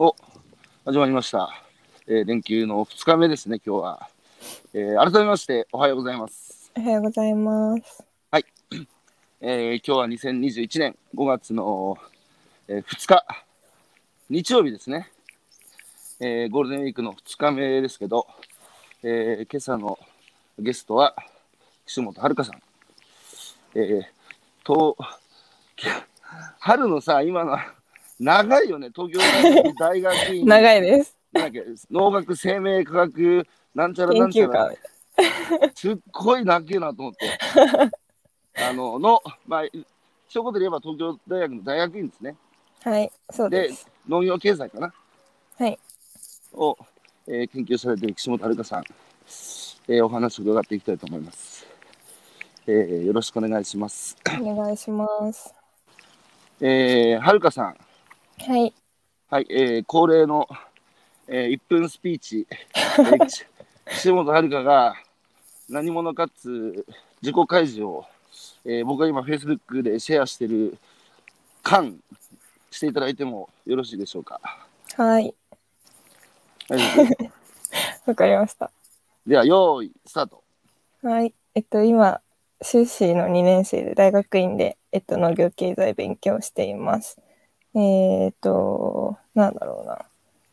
お、始まりました。えー連休の2日目ですね、今日は。えー改めまして、おはようございます。おはようございます。えー今日は2021年5月の、え2日、日曜日ですね。えーゴールデンウィークの2日目ですけど、えー今朝のゲストは、岸本遥さん。えーと、春のさ、今の、長いよね、東京大学院。長いです。なんだっけ農学生命科学なんちゃらなんちゃら会。すっごい長えなと思って あののまあ一言で言えば東京大学の大学院ですねはい、そうでです。農業経済かなはい、を、えー研究されている岸本遥さん、えーお話を伺っていきたいと思います、えーよろしくお願いしますお願いします。えー、遥さんはい、はい、えー恒例の、えー1分スピーチ、えー 岸岸本遥が何者かっつ自己開示を、えー僕が今 Facebook でシェアしてる間していただいてもよろしいでしょうか？はい、はい、わかりました。では、用意、スタート。はい、えっと、今、修士の2年生で大学院で、えっと、農業経済勉強しています。えーっと、なんだろうな。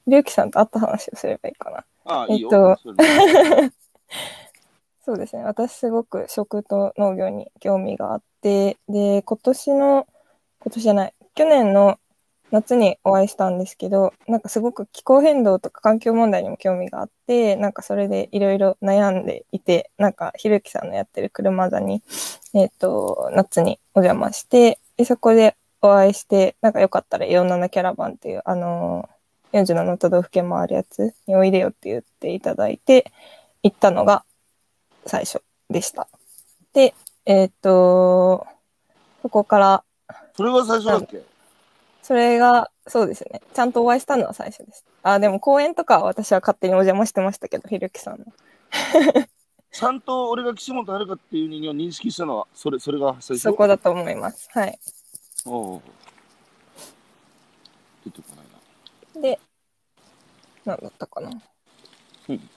りゅうきさんと会った話をすればいいかな。ああ、いいよ。えっとそれでそうですね。私すごく食と農業に興味があって、で、今年の、今年じゃない、去年の夏にお会いしたんですけど、なんかすごく気候変動とか環境問題にも興味があって、なんかそれでいろいろ悩んでいて、なんかひろゆきさんのやってる車座に、えっ、と、夏にお邪魔して、で、そこでお会いして、なんかよかったら47キャラバンっていう、あのー、47都道府県回るやつにおいでよって言っていただいて、行ったのが最初でした。で、えっ、と、そこから、それが最初だっけ？それが、そうですね。ちゃんとお会いしたのは最初です。あ、でも公演とかは私は勝手にお邪魔してましたけど、ひろゆきさんの。ちゃんと俺が岸本遥っていう人間を認識したのは、それそれが最初？そこだと思います。はい。おう出てこないな。で、何だったかな。うん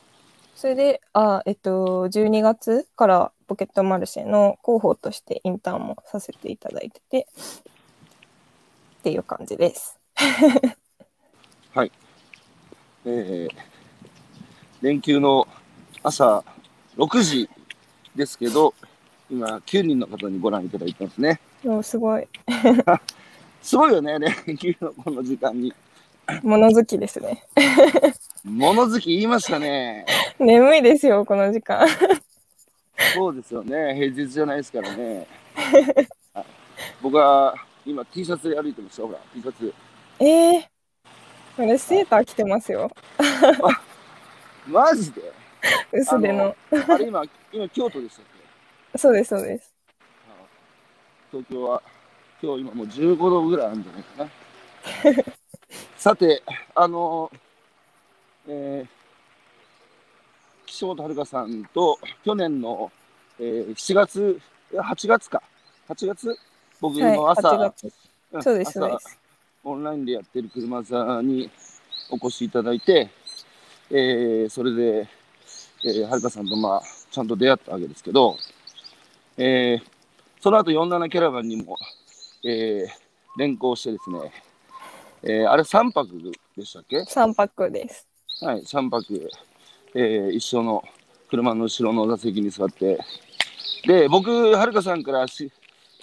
それで、あ、えっと、12月からポケットマルシェの広報としてインターンもさせていただいてて、っていう感じです。はい。えー、連休の朝6時ですけど、今9人の方にご覧いただいてますね。もうすごい、すごいよね、連休のこの時間に。物好きですね。物好き言いましたね。眠いですよ、この時間。そうですよね、平日じゃないですからね。はい僕は今 T シャツで歩いてますよ、ほら、T シャツ。ええー。私セーター着てますよ。マジで？薄手の。あれ今、今京都でしたっけ？そうです、そうです。あ東京は今日今もう15度ぐらいあるんじゃないかな。さて、あの、えー、岸本遥さんと去年の、えー、7月、いや8月か、8月？僕はい、の朝、8月。うんそうです、朝。オンラインでやってる車座にお越しいただいて、えーそれで、えー、はるかさんと、まあ、ちゃんと出会ったわけですけど、えーその後47キャラバンにも、えー連行してですね、えーあれ3泊でしたっけ？3泊です。はい、3泊、えー一緒の車の後ろの座席に座って、で、僕、はるかさんからし、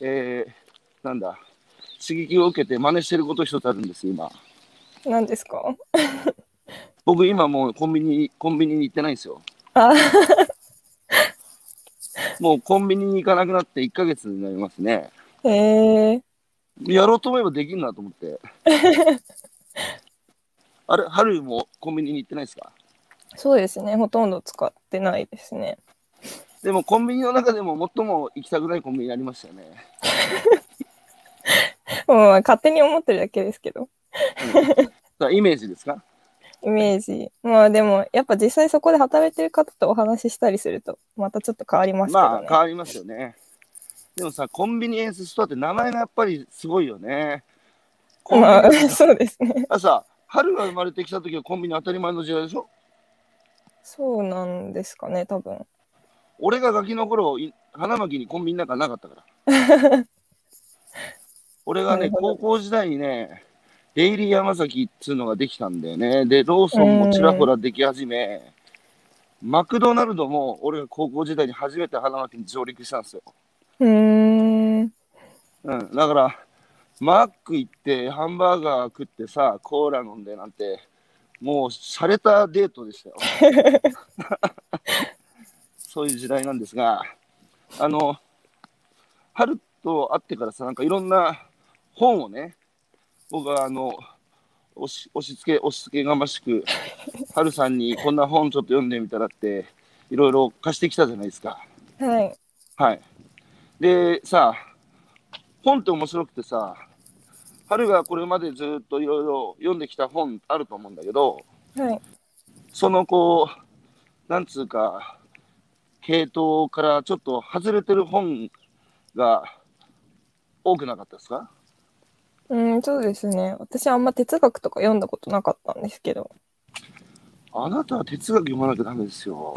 えーなんだ、刺激を受けて真似してること一つあるんです、今。何ですか？僕、今もうコンビニ、コンビニに行ってないんですよ。あ、もうコンビニに行かなくなって1ヶ月になりますね。へえやろうと思えばできるなと思って。あれ、春もコンビニに行ってないですか？そうですね。ほとんど使ってないですね。でもコンビニの中でも最も行きたくないコンビニありましたよね。もう勝手に思ってるだけですけど。さあイメージですか？イメージ。まあでも、やっぱ実際そこで働いてる方とお話ししたりすると、またちょっと変わりますけどまあね。変わりますよね。でもさ、コンビニエンスストアって名前がやっぱりすごいよね。まあ、そうですね。あさ、春が生まれてきた時はコンビニ当たり前の時代でしょ？そうなんですかね、多分。俺がガキの頃、い花巻にコンビニなんかなかったから。俺がね、高校時代にね、デイリー山崎っつうのができたんだよね。で、ローソンもちらほらでき始め、マクドナルドも俺が高校時代に初めて花巻に上陸したんですよ。うーん。うん、だから、マック行って、ハンバーガー食ってさ、コーラ飲んでなんて、もう、洒落たデートでしたよ。そういう時代なんですが、あの、春と会ってからさ、なんかいろんな本をね、僕はあの、押し押し付け、押し付けがましく、春さんにこんな本ちょっと読んでみたらって、いろいろ貸してきたじゃないですか。はい。はい。で、さ、本って面白くてさ、春がこれまでずっといろいろ読んできた本あると思うんだけど、はい。そのこう、なんつうか、系統からちょっと外れてる本が多くなかったですか？うん、そうですね。私あんま哲学とか読んだことなかったんですけど。あなたは哲学読まなきゃダメですよ。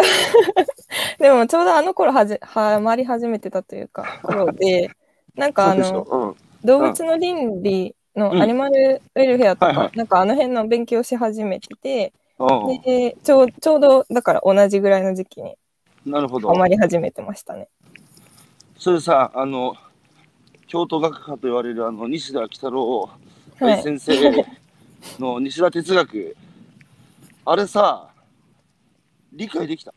でもちょうどあの頃はじ、はまり始めてたというか、頃で、なんかあそうでしの、ょ。動物の倫理のうんアニマルウェルフェアとはいはい、かなんかあの辺の勉強し始めてて、で、ちょうちょうどだから同じぐらいの時期になるほどハ。マり始めてましたね。それさ、あの、京都学科と言われるあの西田喜太郎はい。先生の西田哲学、あれさ、理解できた？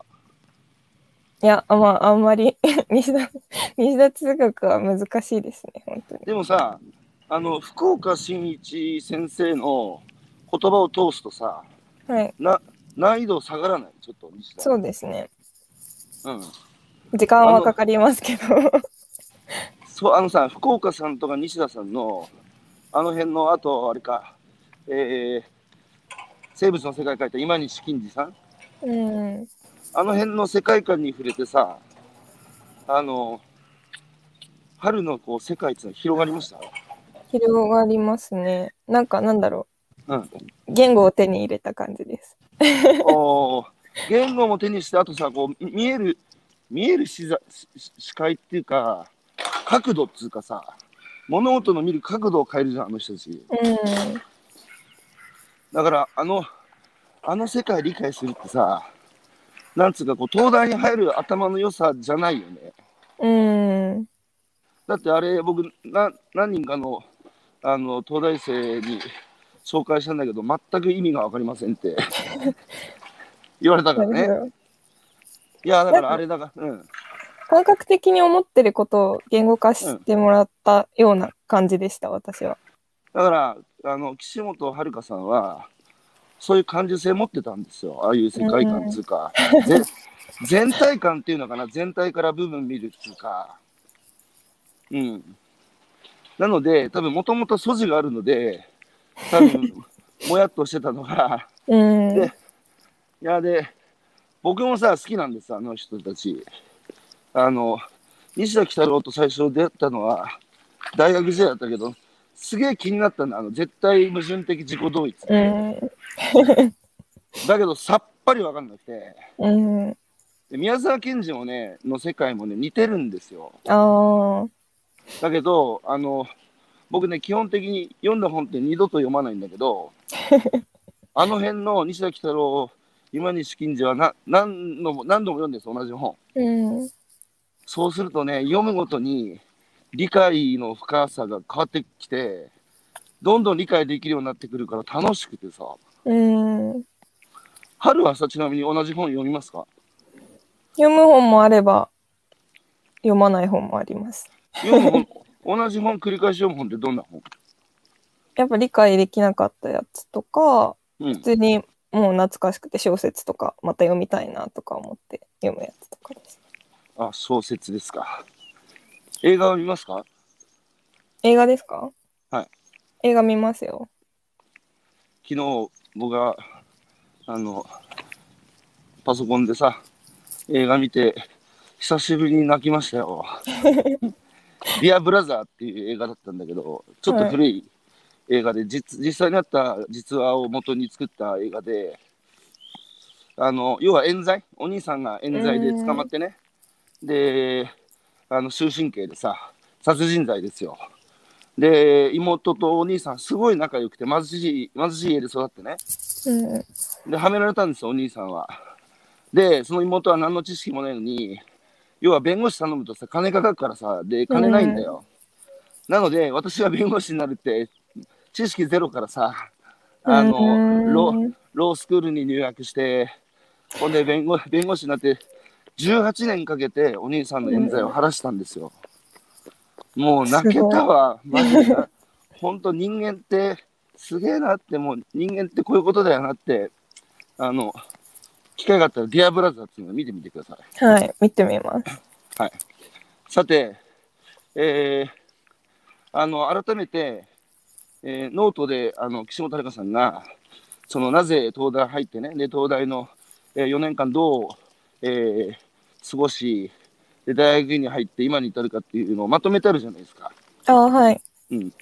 いや、まあ、あんまり 西田、西田哲学は難しいですね、本当に。でもさ、あの、福岡伸一先生の言葉を通すとさ、はい。な難易度下がらない？ちょっと西田。そうですね。うん。時間はかかりますけど。そう、あのさ、福岡さんとか西田さんの、あの辺の、あと、あれか、えー、生物の世界書いた今西金次さん？うん。あの辺の世界観に触れてさ、あの、春のこう世界っていうのは広がりました？広がりますね。なんか、なんだろうん。う。言語を手に入れた感じです。おー言語も手にして、あとさ、こう、見える、見える視座視視界っていうか、角度っつうかさ、物事の見る角度を変えるじゃん、あの人たち。うん。だから、あの、あの世界理解するってさ、なんつうか、こう、東大に入る頭の良さじゃないよね。うん。だってあれ、僕、な何人かの、あの、東大生に紹介したんだけど、全く意味が分かりませんって 言われたからね。いや、だからあれだから、うん。感覚的に思ってることを言語化してもらったような感じでした、私は。だから、あの、岸本遥さんは、そういう感受性持ってたんですよ。ああいう世界観っていうか、ぜ全体感っていうのかな、全体から部分見るっていうか、うん。なので、多分もともと素地があるので、多分 もやっとしてたのが、うん。でいや、で、僕もさ、好きなんです、あの人たち。あの、西田喜太郎と最初出会ったのは、大学時代だったけど、すげえ気になったんだ、あの、絶対矛盾的自己同一。うん。だけど、さっぱりわかんなくて、うん。で宮沢賢治もね、の世界もね、似てるんですよ。だけど、あの、僕ね、基本的に読んだ本って二度と読まないんだけど、あの辺の西田喜太郎、今西金次はな何度も何度も読んでるんです、同じ本。うん。そうするとね、読むごとに理解の深さが変わってきて、どんどん理解できるようになってくるから楽しくてさ、うん。春はさ、ちなみに同じ本読みますか？読む本もあれば、読まない本もあります。読む本同じ本繰り返し読む本ってどんな本？やっぱ理解できなかったやつとか、うん普。通にもう懐かしくて小説とかまた読みたいなとか思って読むやつとかです。あ、小説ですか。映画は見ますか？映画ですか？はい。映画見ますよ。昨日僕があのパソコンでさ映画見て久しぶりに泣きましたよ。ディアブラザーっていう映画だったんだけどちょっと古い映画で実、実際にあった実話を元に作った映画で、あの、要は冤罪？お兄さんが冤罪で捕まってね、で、あの、終身刑でさ、殺人罪ですよ。で、妹とお兄さん、すごい仲良くて、貧しい、貧しい家で育ってね。うん。で、はめられたんですよ、お兄さんは。で、その妹は何の知識もないのに、要は弁護士頼むとさ、金かかるからさ、で、金ないんだよ。なので、私は弁護士になるって、知識ゼロからさ、あうの、んローロースクールに入学して、ほんで弁護弁護士になって、18年かけてお兄さんの冤罪を晴らしたんですよ。もう泣けたわ、マジで。本当人間ってすげえなって、もう人間ってこういうことだよなって、あの、機会があったら、ディアブラザーっていうのを見てみてください。はい、見てみます。さて、えー、あの、改めて、えーノートで、あの、岸本遥さんが、その、なぜ東大入ってね、で、東大の、え4年間どう、えー過ごし、で、大学に入って今に至るかっていうのをまとめてあるじゃないですか。あはい。うん。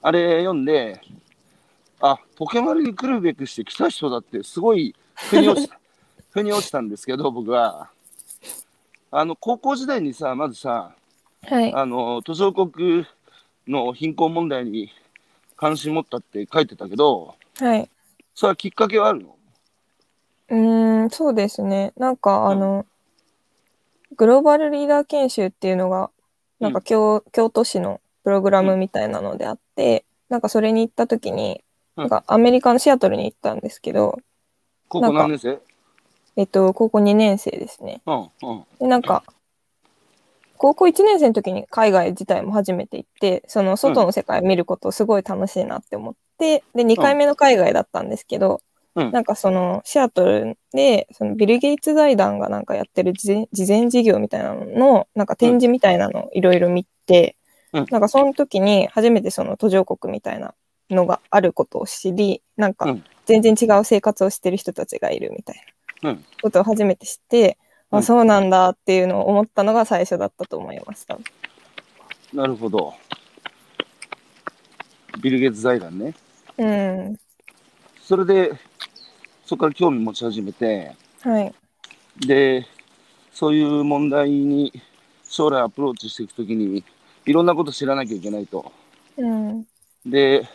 あれ読んで、あ、ポケマルに来るべくして来た人だって、すごい、腑に落ちた、腑に落ちたんですけど、僕は。あの、高校時代にさ、まずさ、はい。あの、途上国の貧困問題に関心持ったって書いてたけど、はい。それはきっかけはあるの？うーん、そうですね。なんか、あの、グローバルリーダー研修っていうのが、なんか京、京都市のプログラムみたいなのであって、なんかそれに行った時に、うんなんかアメリカのシアトルに行ったんですけど、高校何年生？えっと、高校2年生ですね。うん、うん。で、なんか、高校1年生の時に海外自体も初めて行って、その外の世界を見ることすごい楽しいなって思って、で、2回目の海外だったんですけど、うんなんかそのシアトルで、そのビル・ゲイツ財団がなんかやってる事前事業みたいなのの、なんか展示みたいなのをいろいろ見て、うんなんかその時に初めてその途上国みたいなのがあることを知り、なんかうん全然違う生活をしてる人たちがいるみたいなうんことを初めて知って、うんあ、そうなんだっていうのを思ったのが最初だったと思いました。なるほど。ビル・ゲイツ財団ね。うん。それで、そこから興味持ち始めて、はい。で、そういう問題に将来アプローチしていくときに、いろんなこと知らなきゃいけないと。うん。で、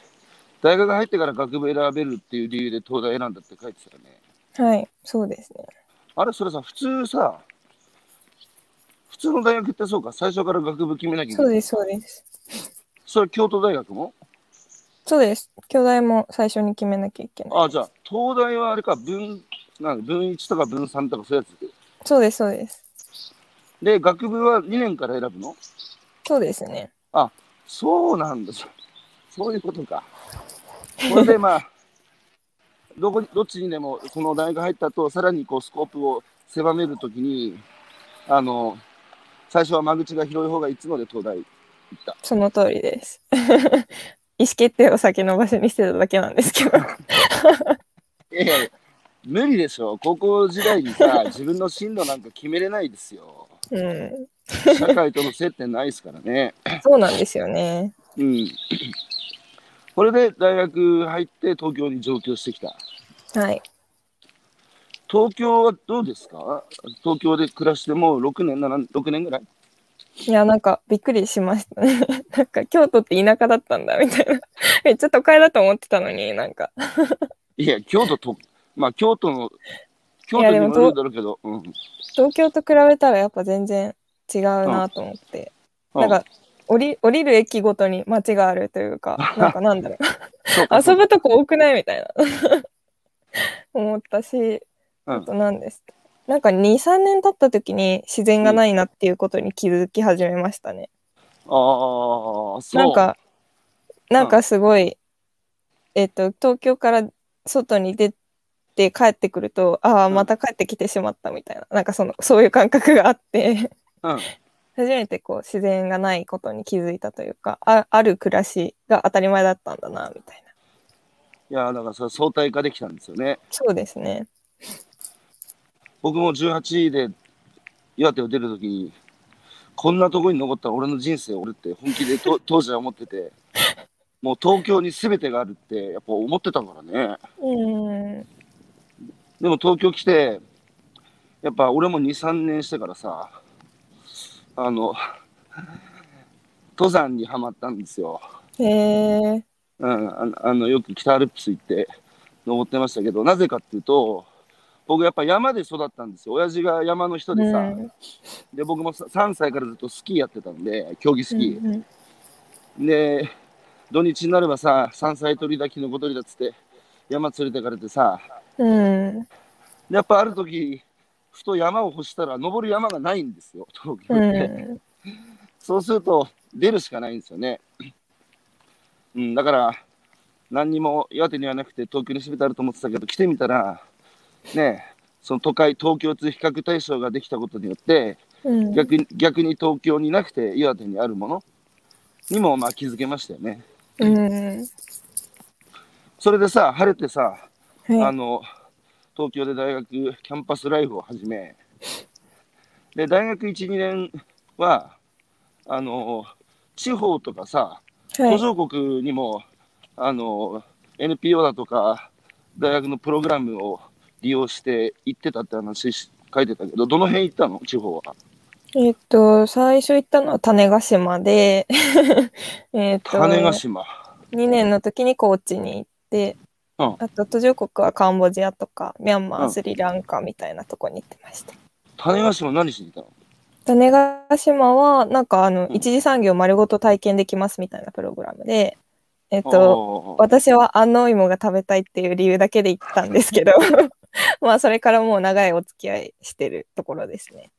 大学入ってから学部選べるっていう理由で東大選んだって書いてたよね。はい。そうですね。あれ、それさ、普通さ、普通の大学ってそうか、最初から学部決めなきゃいけない。そうです、そうです。それ京都大学も？そうです。兄弟も最初に決めなきゃいけない。あ、じゃあ、東大はあれか、文、なん分1とか分3とかそういうやつ。そうです、そうです。で、学部は2年から選ぶの？そうですね。そうなんだ。そそういうことか。これでまあ、どこに、どっちにでも、その大学入った後、さらにこう、スコープを狭めるときに、あの、最初は間口が広い方がいいっつうので東大行った。その通りです。意思決定を先延ばしにしてただけなんですけど。いやいや無理でしょ。高校時代にさ、自分の進路なんか決めれないですよ。うん。社会との接点ないですからね。そうなんですよね。うん。これで大学入って東京に上京してきた。はい。東京はどうですか？東京で暮らしてもう6年、7 6年ぐらい？いや、なんかびっくりしましたね。なんか京都って田舎だったんだみたいな。めっちゃ都会だと思ってたのに、なんか。いや、京都と、まあ京都の、京都にもいるだろうけど、うん。東京と比べたらやっぱ全然違うなと思って。なんか降り降りる駅ごとに街があるというか、なんかなんだろう。遊ぶとこ多くないみたいな思ったし、うんあと何ですかなんか2、3年経った時に自然がないなっていうことに気づき始めましたね。ああ、そう。なんか、なんかすごい、えっと、東京から外に出て帰ってくると、ああ、うんまた帰ってきてしまったみたいな、なんかその、そういう感覚があって、うん、初めてこう自然がないことに気づいたというか、あある暮らしが当たり前だったんだな、みたいな。いや、だからそれ相対化できたんですよね。そうですね。僕も18位で岩手を出るときに、こんなとこに残ったら俺の人生俺って本気でと 当時は思ってて、もう東京に全てがあるってやっぱ思ってたからね。うん。でも東京来て、やっぱ俺も2、3年してからさ、あの、登山にはまったんですよ。へえ。うん、あのあのよく北アルプス行って登ってましたけど、なぜかっていうと、僕やっぱ山で育ったんですよ。親父が山の人でさ、うんで僕もさ3歳からずっとスキーやってたんで、競技スキー。うんで、土日になればさ、山菜採りだ、キノコ採りだっつって、山連れてかれてさ、うん。でやっぱある時ふと山を干したら登る山がないんですよ、東京うって。ん。そうすると出るしかないんですよね。うん、だから何にも岩手にはなくて東京に全てあると思ってたけど来てみたらねえその都会東京という比較対象ができたことによってうん。逆に逆に東京になくて岩手にあるものにもまあ気づけましたよね。うん。それでさ晴れてさはいあの東京で大学キャンパスライフを始めで大学12年はあの地方とかさ途はい。上国にもあの NPO だとか大学のプログラムを利用して行ってたって話し書いてたけどどの辺行ったの？地方は。えっと、最初行ったのは種子島で、えっと、種子島。2年の時に高知に行って、うん。あと途上国はカンボジアとかミャンマー、うん。スリランカみたいなとこに行ってました。種子島何しに行ったの？種子島はなんかあの、うん。一次産業丸ごと体験できますみたいなプログラムで、えっと、と私は安納芋が食べたいっていう理由だけで行ったんですけど、まあそれからもう長いお付き合いしてるところですね。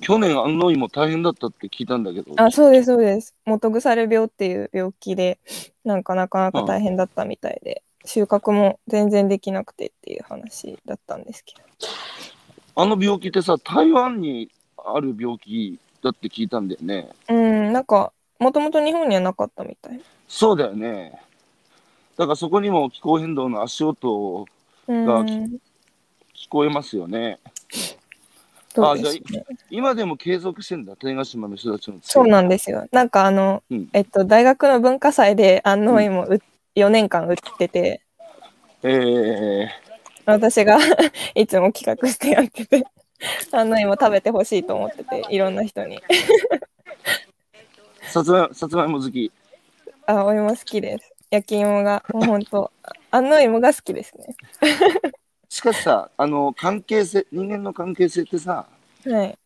去年安納芋大変だったって聞いたんだけどあ、そうです、そうです。元腐れ病っていう病気で、なんかなかなか大変だったみたいで、収穫も全然できなくてっていう話だったんですけど。あの病気ってさ台湾にある病気だって聞いたんだよねうん、なんか、もともと日本にはなかったみたい。そうだよねだからそこにも気候変動の足音うん、が聞こえますよね。そうですね。今でも継続してんだ。種子島の人たちのそうなんですよ。なんかあの、うん。えっと、大学の文化祭で安納芋う、4年間売ってて、えー、私が いつも企画してやってて、安納芋食べてほしいと思ってて、いろんな人に。さつまさつまいも好き。あ、お芋好きです。焼き芋が、もうほんと、安納芋が好きですね。しかしさあの関係性人間の関係性ってさはい。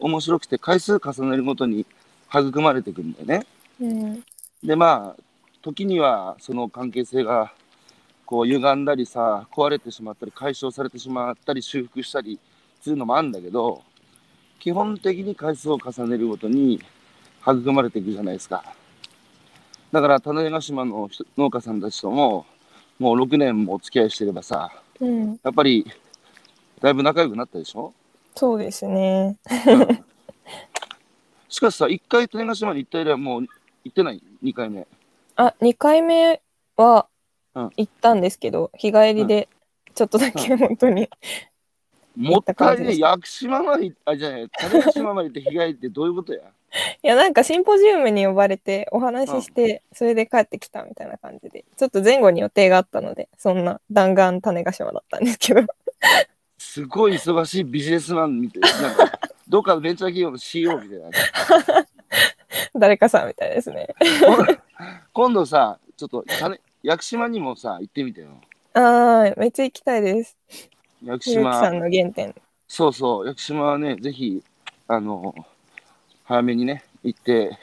面白くて回数重ねるごとに育まれていくんだよねうん。でまあ時にはその関係性がこう歪んだりさ壊れてしまったり解消されてしまったり修復したりするのもあるんだけど基本的に回数を重ねるごとに育まれていくじゃないですかだから種子島の人農家さんたちとももう6年もお付き合いしてればさうん。やっぱりだいぶ仲良くなったでしょ？そうですね。しかしさ1回種子島に行った以来もう行ってない？2回目。あ、2回目はうん。行ったんですけど、日帰りでちょっとだけ本当に。もったいね、屋久島まであ、じゃない、種子島まで行って日帰りってどういうことや？いや、なんかシンポジウムに呼ばれてお話しして、それで帰ってきたみたいな感じで、ちょっと前後に予定があったので、そんな弾丸種子島だったんですけど。すごい忙しいビジネスマンみたいな、なんか、どっかのベンチャー企業の CEO みたいな。誰かさんみたいですね。今度さ、ちょっと種、屋久島にもさ、行ってみてよ。ああ、めっちゃ行きたいです。屋久ひろきさん島、の原点。そうそう、屋久島はね、ぜひ、あの、早めにね、行って、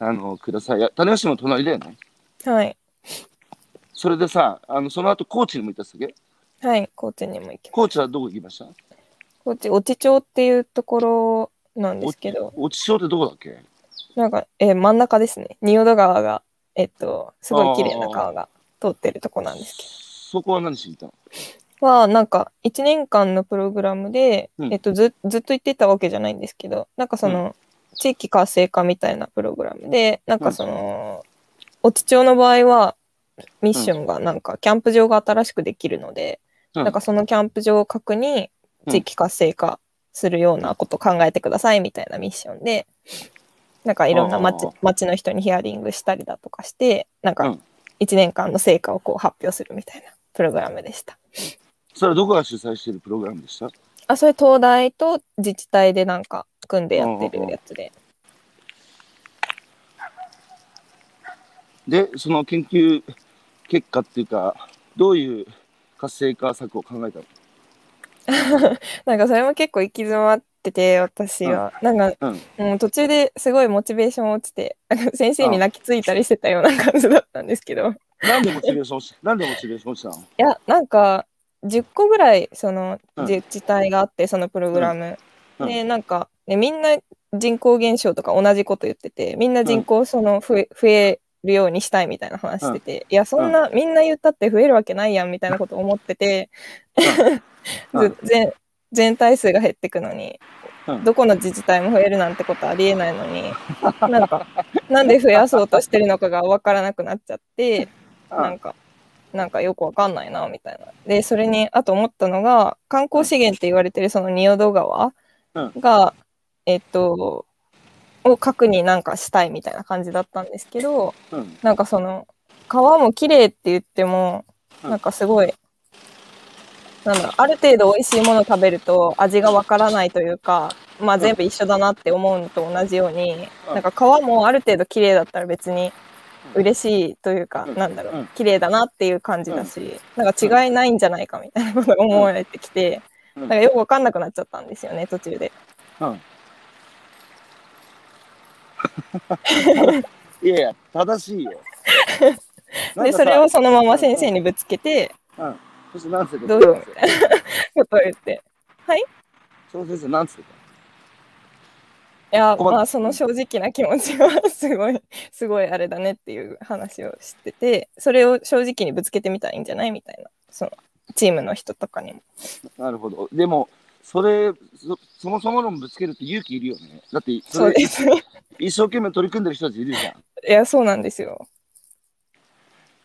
あの、ください。や種子島の隣だよね。はい。それでさ、あの、その後、高知にも行ったっすっけ？はい、高知にも行き。高知はどこ行きました？高知、越知町っていうところなんですけど、落ち町ってどこだっけ？なんか、えー真ん中ですね。仁淀川が、えっと、すごい綺麗な川が通ってるとこなんですけそこは何しに行ったの？ど。は、なんか、1年間のプログラムで、うんえっとず、ずっと行ってたわけじゃないんですけど、なんかその、地域活性化みたいなプログラムで、なんかその、越知町の場合は、ミッションがなんか、キャンプ場が新しくできるので、うん。なんかそのキャンプ場を核に地域活性化するようなことを考えてくださいみたいなミッションで、なんかいろんな町町の人にヒアリングしたりだとかして、なんかうん。1年間の成果をこう発表するみたいなプログラムでした。それはどこが主催しているプログラムでした？あ、それ東大と自治体でなんか組んでやってるやつで。で、その研究結果っていうか、どういう活性化策を考えたの？なんかそれも結構行き詰まってて、私は。なんか、うん。もう途中ですごいモチベーション落ちて、先生に泣きついたりしてたような感じだったんですけど。いなんでモチベーションし、なんでモチベーションしたの？や、なんか、10個ぐらいそのうん自治体があって、そのプログラム。うんうんで、なんか、ね、みんな人口減少とか同じこと言ってて、みんな人口その増え増えるようにしたいみたいな話してて、いや、そんな、みんな言ったって増えるわけないやんみたいなこと思ってて、全全体数が減ってくのに、うん。どこの自治体も増えるなんてことありえないのに、なんか、なんで増やそうとしてるのかが分からなくなっちゃって、なんか、なんかよくわかんないな、みたいな。で、それに、あと思ったのが、観光資源って言われてるその仁淀川うん。が、えっと、を核になんかしたいみたいな感じだったんですけど、うん。なんかその、川も綺麗って言っても、うん。なんかすごい、なんだろう、ある程度美味しいもの食べると味がわからないというか、まあ全部一緒だなって思うのと同じように、うん。なんか川もある程度綺麗だったら別に嬉しいというか、うん。なんだろうん。う、綺麗だなっていう感じだし、なんか違いないんじゃないかみたいなことが思われてきて、うん。なんかよくわかんなくなっちゃったんですよね、途中で。うん。いやいや、正しいよ。で、それをそのまま先生にぶつけて、うん。そして何つってた？どう？いなことを言って。その先生何つっていや、まあその正直な気持ちはすごい、すごいあれだねっていう話をしてて、それを正直にぶつけてみたらいいんじゃないみたいな、そのチームの人とかにも。たなるほど。でも、それそ、そもそものぶつけるって勇気いるよね。だって、それそうです。い一生懸命取り組んでる人たちいるじゃん。いや、そうなんですよ。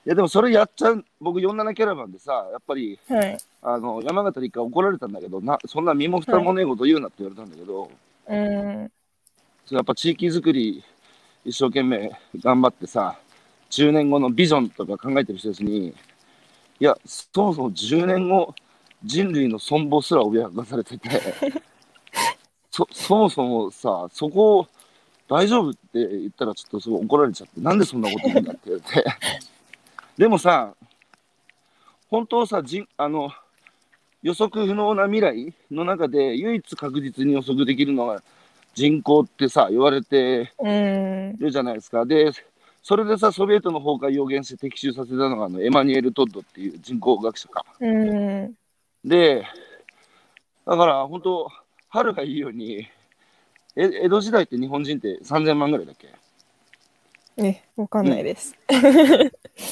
や、でもそれやっちゃう、僕47キャラバンでさ、やっぱり、はい。あの、山形に一回怒られたんだけど、な、そんな身も蓋もねえこと言うなって言われたんだけど、うーん。それやっぱ地域づくり一生懸命頑張ってさ10年後のビジョンとか考えてる人たちにいやそもそも10年後人類の存亡すら脅かされてて そそもそもさそこを大丈夫って言ったらちょっとすごい怒られちゃってなんでそんなこと言うんだって言われて でもさ本当さじあの予測不能な未来の中で唯一確実に予測できるのは人口ってさ言われて。るじゃないですか。で、それでさ、ソビエトの崩壊を予言して的中させたのがあのエマニュエル・トッドっていう人口学者か。うーん。で、だから本当、春がいいように、え江戸時代って日本人って3000万ぐらいだっけ？え、わかんないです。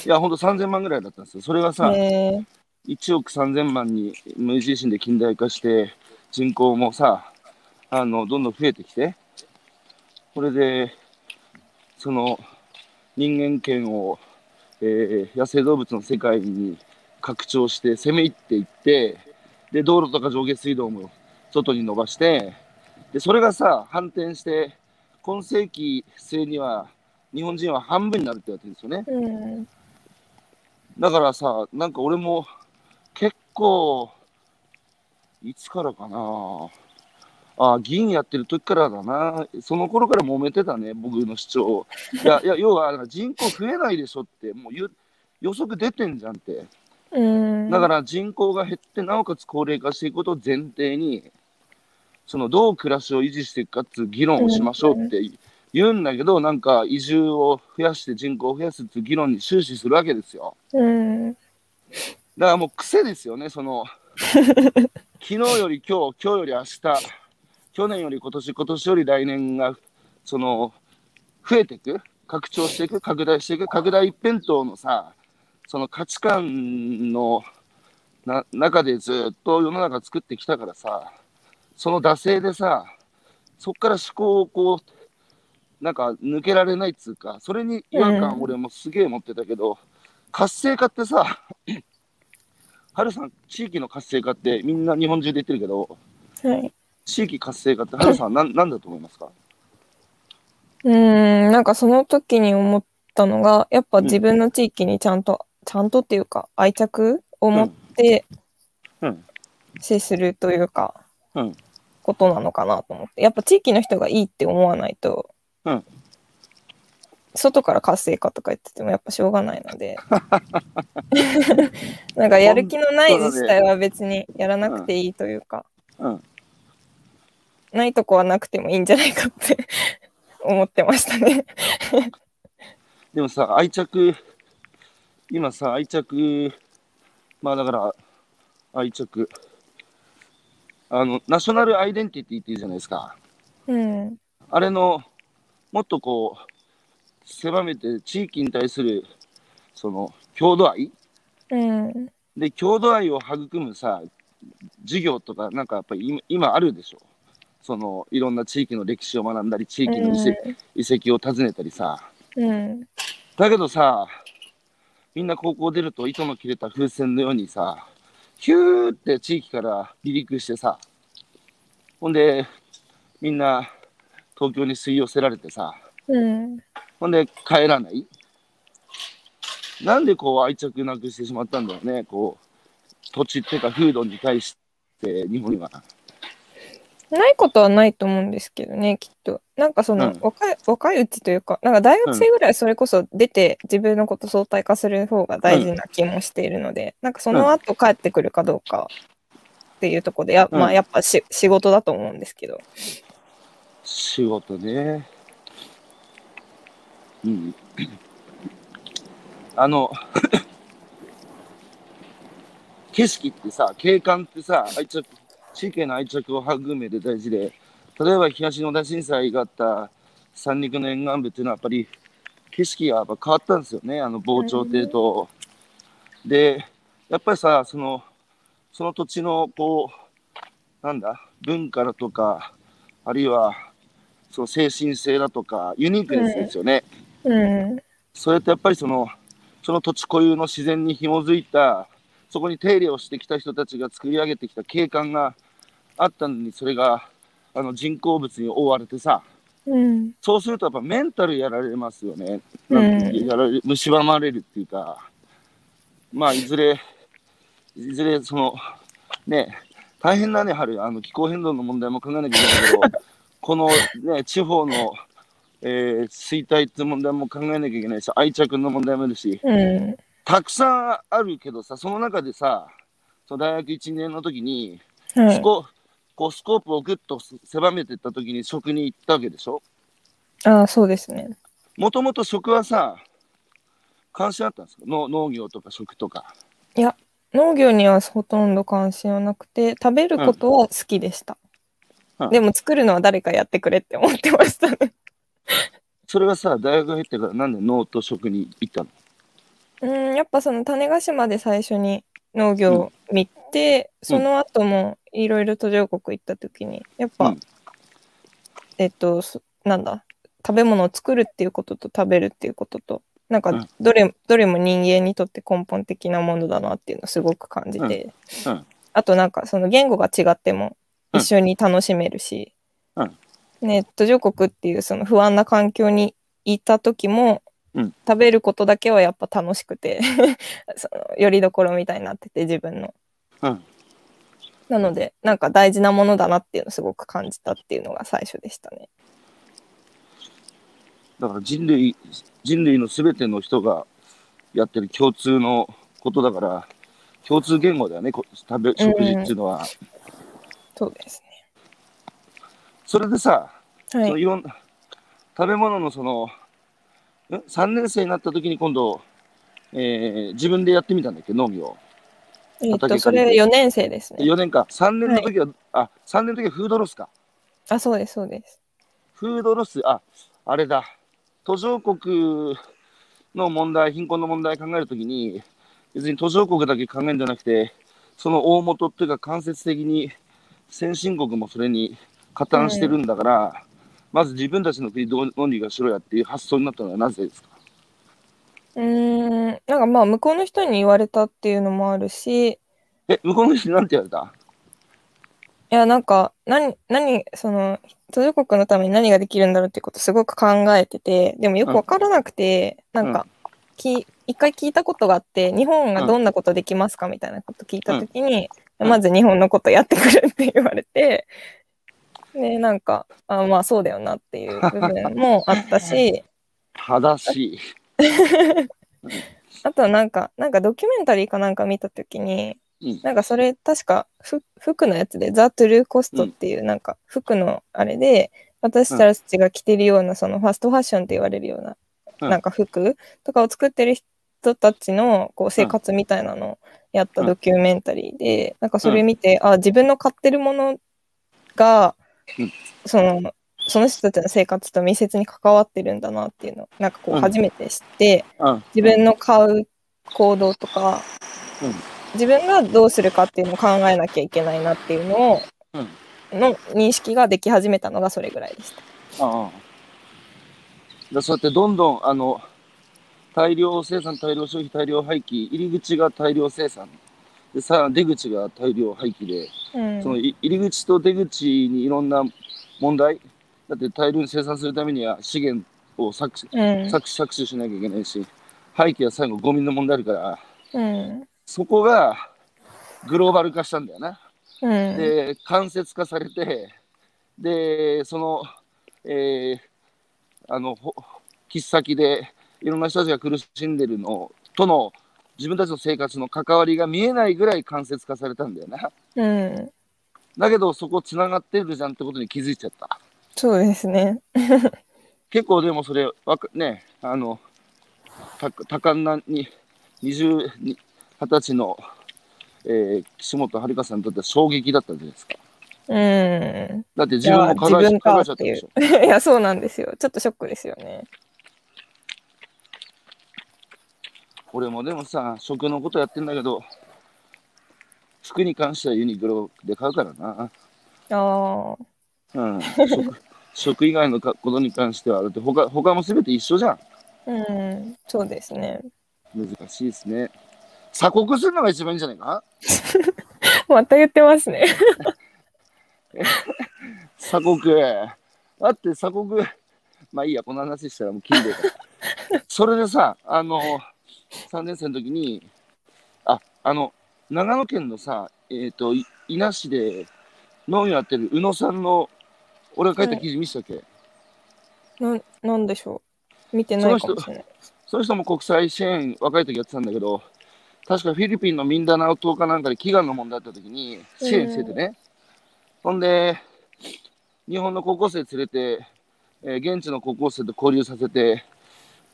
いや、本当3000万ぐらいだったんですよ。それがさ、ね1億3000万に無地震で近代化して、人口もさ、あの、どんどん増えてきて、これで、その、人間権を、えー野生動物の世界に拡張して攻め入っていって、で、道路とか上下水道も外に伸ばして、で、それがさ、反転して、今世紀末には、日本人は半分になるって言われてるんですよね。うん。だからさ、なんか俺も結構、いつからかな。あ議員やってる時からだな。その頃から揉めてたね、僕の主張。いや、いや要は人口増えないでしょって、もう予測出てんじゃんって。うーん。だから人口が減って、なおかつ高齢化していくことを前提に、そのどう暮らしを維持していくかっていう議論をしましょうって言うんだけど、なんか移住を増やして人口を増やすっていう議論に終始するわけですよ。うん。だからもう癖ですよね、その昨日より今日、今日より明日、去年より今年、今年より来年がその増えていく、拡張していく、拡大していく、拡大一辺倒のさ、その価値観のな中でずっと世の中作ってきたからさ、その惰性でさ、そこから思考をこう、なんか抜けられないっつうか、それに違和感うん俺もすげえ持ってたけど、活性化ってさ、ハルさん、地域の活性化ってみんな日本中で言ってるけど、はい。地域活性化ってハルさんは何何だと思いますか？うーん、なんかその時に思ったのが、やっぱ自分の地域にちゃんと、ちゃんとっていうか、愛着を持ってうん。接するというか、うん。ことなのかなと思って。やっぱ地域の人がいいって思わないと、うん外から活性化とか言っててもやっぱしょうがないので。なんかやる気のない自治体は別にやらなくていいというか、うん。ないとこはなくてもいいんじゃないかって 思ってましたね。でもさ、愛着、今さ、愛着、まあだから、愛着、あの、ナショナルアイデンティティっていうじゃないですか。うん。あれの、もっとこう、狭めて地域に対する、その、郷土愛うん。で、郷土愛を育むさ、授業とか、なんかやっぱり今今あるでしょ。その、いろんな地域の歴史を学んだり、地域の遺跡,、遺跡を訪ねたりさ。うん。だけどさ、みんな高校出ると糸の切れた風船のようにさ、ヒューって地域から離陸してさ、ほんで、みんな東京に吸い寄せられてさ、うん。ほんで帰らない？なんでこう愛着なくしてしまったんだろうね、こう、土地っていうか風土に対して日本には。ないことはないと思うんですけどね、きっと。なんかその、うん若い若いうちというか、なんか大学生ぐらいそれこそ出て自分のこと相対化する方が大事な気もしているので、なんかその後帰ってくるかどうかっていうところで、や,、うんまあ、やっぱし仕事だと思うんですけど。仕事ね。うん。あの、景色ってさ、景観ってさ、愛着、地域への愛着を育む上で大事で、例えば東日本大震災があった三陸の沿岸部っていうのはやっぱり景色がやっぱ変わったんですよね、あの防潮堤と。で、やっぱりさ、その、その土地のこう、なんだ、文化だとか、あるいは、その精神性だとか、ユニークネスですよね。うん。それってやっぱりその、その土地固有の自然に紐づいた、そこに手入れをしてきた人たちが作り上げてきた景観があったのに、それがあの人工物に覆われてさ、うん。そうするとやっぱメンタルやられますよね。うんやられ蝕まれるっていうか、まあ、いずれ、いずれ、その、ね、大変だね、春。あの気候変動の問題も考えなきゃいけないけど、この、ね、地方の、えー衰退っていう問題も考えなきゃいけないし、愛着の問題もあるし、うん。たくさんあるけどさ、その中でさ、その大学1年の時に、はいスコこうスコープをぐっと狭めていった時に食に行ったわけでしょ？ああ、そうですね。もともと食はさ、関心あったんですか？農農業とか食とか。いや、農業にはほとんど関心はなくて、食べることは好きでした。うんでも作るのは誰かやってくれって思ってましたね。それはさ、大学入ってからなんで農と食に行ったの？うん、やっぱその種子島で最初に農業を見て、その後もいろいろ途上国行った時に、やっぱ、うん。えっと、そなんだ、食べ物を作るっていうことと食べるっていうことと、なんかうん。どれ,、どれも人間にとって根本的なものだなっていうのをすごく感じて、うん。うん。あとなんかその言語が違ってもうん。一緒に楽しめるし、うん。ね、途上国っていうその不安な環境にいた時も、うん。食べることだけはやっぱ楽しくて そのよりどころみたいになってて自分の。うん。なのでなんか大事なものだなっていうのをすごく感じたっていうのが最初でしたね。だから人類、人類のすべての人がやってる共通のことだから、共通言語だよね、こ食べ食事っていうのは。そうですそれでさ、ね。はいそのいろんな食べ物のその、ん3年生になった時に今度、えー自分でやってみたんだっけ、農業。えっと畑それ4年生ですね。4年か。3年の時は、あ、3年の時はフードロスか。あそうですそうです。フードロス、あ、あれだ。途上国の問題、貧困の問題考えるときに、別に途上国だけ考えるんじゃなくて、その大元っていうか間接的に先進国もそれに加担してるんだから、まず自分たちの国どうどうにかしろやっていう発想になったのはなぜですか？うーん。なんかまあ向こうの人に言われたっていうのもあるし。え、向こうの人になんて言われた？いや、なんか、何、何、その、途上国のために何ができるんだろうっていうことすごく考えてて、でもよくわからなくて、なんか、き一回聞いたことがあって、日本がどんなことできますかみたいなこと聞いたときに、うん。まず日本のことやってくるって言われて、で、なんか、あまあそうだよなっていう部分もあったし、正しい。あとはなんか、なんかドキュメンタリーかなんか見たときに、うん。なんかそれ確かふ服のやつで、ザ・トゥルーコストっていうなんか服のあれで、私たちが着てるようなそのファストファッションって言われるような、うん。なんか服とかを作ってる人たちのこう生活みたいなのをやったドキュメンタリーで、なんかそれ見て、あ、自分の買ってるものがうん、その、その人たちの生活と密接に関わってるんだなっていうのを、なんかこううん初めて知って、うん。自分の買う行動とか、うん自分がどうするかっていうのを考えなきゃいけないなっていうのを、うんの認識ができ始めたのがそれぐらいでした。ああ。だそうやってどんどん、あの、大量生産、大量消費、大量廃棄、入り口が大量生産。で、さあ、出口が大量廃棄で、うんそのい入り口と出口にいろんな問題、だって大量に生産するためには資源を搾取うん搾取搾取しなきゃいけないし、廃棄は最後ゴミの問題あるから、うんそこがグローバル化したんだよな。うんで、間接化されて、で、その、えーあの、ほ切っ先でいろんな人たちが苦しんでるのとの自分たちの生活の関わりが見えないぐらい間接化されたんだよな。うんだけどそこつながってるじゃんってことに気づいちゃった。そうですね。結構でもそれわかねあのた多感なに20に二十歳の、えー岸本遥さんにとっては衝撃だったんじゃないですか。うん。だって自分も考えちゃったでしょ。いや、そうなんですよ。ちょっとショックですよね。俺もでもさ食のことやってんだけど服に関してはユニクロで買うからな。ああ。うん、食食以外のかことに関してはだって他他も全て一緒じゃん。うん。そうですね。難しいですね。鎖国するのが一番いいんじゃないか？また言ってますね。鎖国。だって鎖国、まあいいや、この話したらもう聞いてるから。それでさ、あの、3年生の時に、あ、あの、長野県のさ、えっ、と、い伊那市で農業やってる宇野さんの、俺が書いた記事見せたっけ、ななんでしょう？見てないかもしれない。その人も国際支援若い時やってたんだけど、確かフィリピンのミンダナオ島かなんかで祈願の問題あった時に支援しててね。ほんで、日本の高校生連れて、えー現地の高校生と交流させて、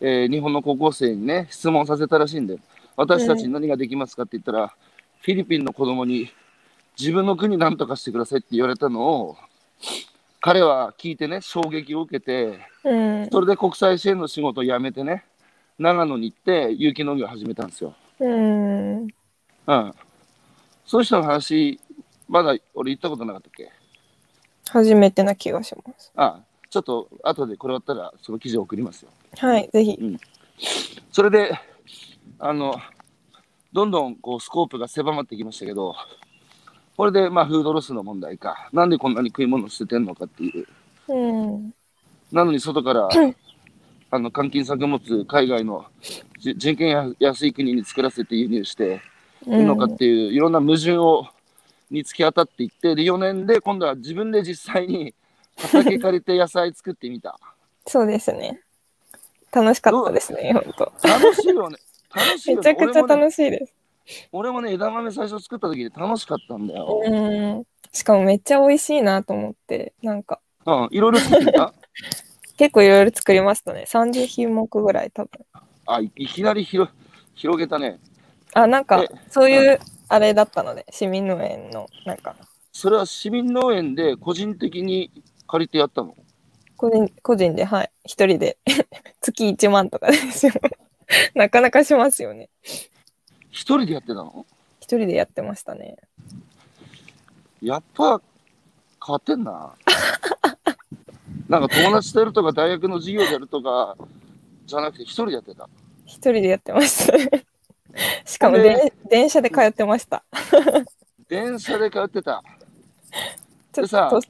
えー日本の高校生にね、質問させたらしいんで、私たちに何ができますかって言ったら、フィリピンの子供に自分の国なんとかしてくださいって言われたのを、彼は聞いてね、衝撃を受けて、うん。それで国際支援の仕事を辞めてね、長野に行って有機農業を始めたんですよ。うん。うん。そういう人の話、まだ俺言ったことなかったっけ？初めてな気がします。あちょっと後でこれ終わったらその記事を送りますよ。はい、ぜひ。それで、あの、どんどんこうスコープが狭まってきましたけど、これでまあフードロスの問題か、なんでこんなに食い物を捨ててんのかっていう。うん。なのに外から、あの、換金作物、海外のじ人件や安い国に作らせて輸入して、いるのかっていう、いろんな矛盾をに突き当たっていって、で、4年で今度は自分で実際に畑借りて野菜作ってみた。そうですね。楽しかったですね、本当。楽しいよね。楽しいよね。めちゃくちゃ楽しいです。俺もね、枝豆最初作った時で楽しかったんだよ。うん。しかもめっちゃ美味しいなと思って、なんかうん、いろいろ作った？結構いろいろ作りましたね。30品目ぐらい多分。あ、いいきなり広広げたね。あ、なんかえそういうあれだったので、市民農園のなんかそれは市民農園で個人的に借りてやったの？個人個人で、はい、一人で 月1万とかですよ。なかなかしますよね。一人でやってたの？一人でやってましたね。やっぱ変わってんな。なんか友達とやるとか大学の授業でやるとかじゃなくて一人でやってた。一人でやってましたね。しかもでで電車で通ってました。電車で通ってた。でさと、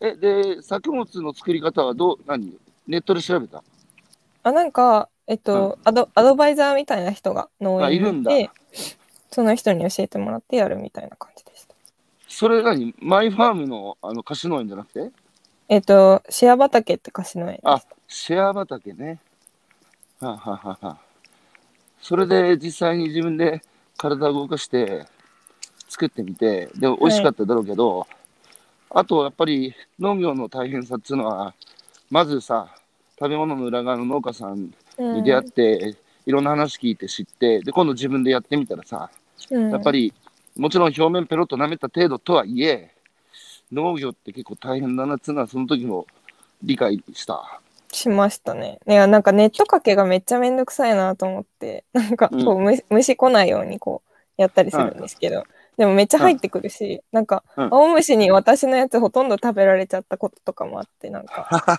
え、で、作物の作り方はどう、何？ネットで調べた？あ、なんか、えっと、アド、アドバイザーみたいな人が農あいるんだ。その人に教えてもらってやるみたいな感じでした。それ何？マイファームのあの貸し農園じゃなくて？えっと、シェア畑って貸し農園であし、シェア畑ね。はあ、はあはあはあ、それで実際に自分で体を動かして作ってみて、で、美味しかっただろうけど、あとやっぱり農業の大変さっていうのは、まずさ、食べ物の裏側の農家さんに出会って、いろんな話聞いて知って、で、今度自分でやってみたらさ、うんやっぱり、もちろん表面ペロッと舐めた程度とはいえ、農業って結構大変だなっていうのは、その時も理解した。しましたね。いや、なんかネットかけがめっちゃめんどくさいなと思って、なんかこう、虫虫来ないようにこうやったりするんですけど、でもめっちゃ入ってくるし、なんか、うん青虫に私のやつほとんど食べられちゃったこととかもあって、なんか、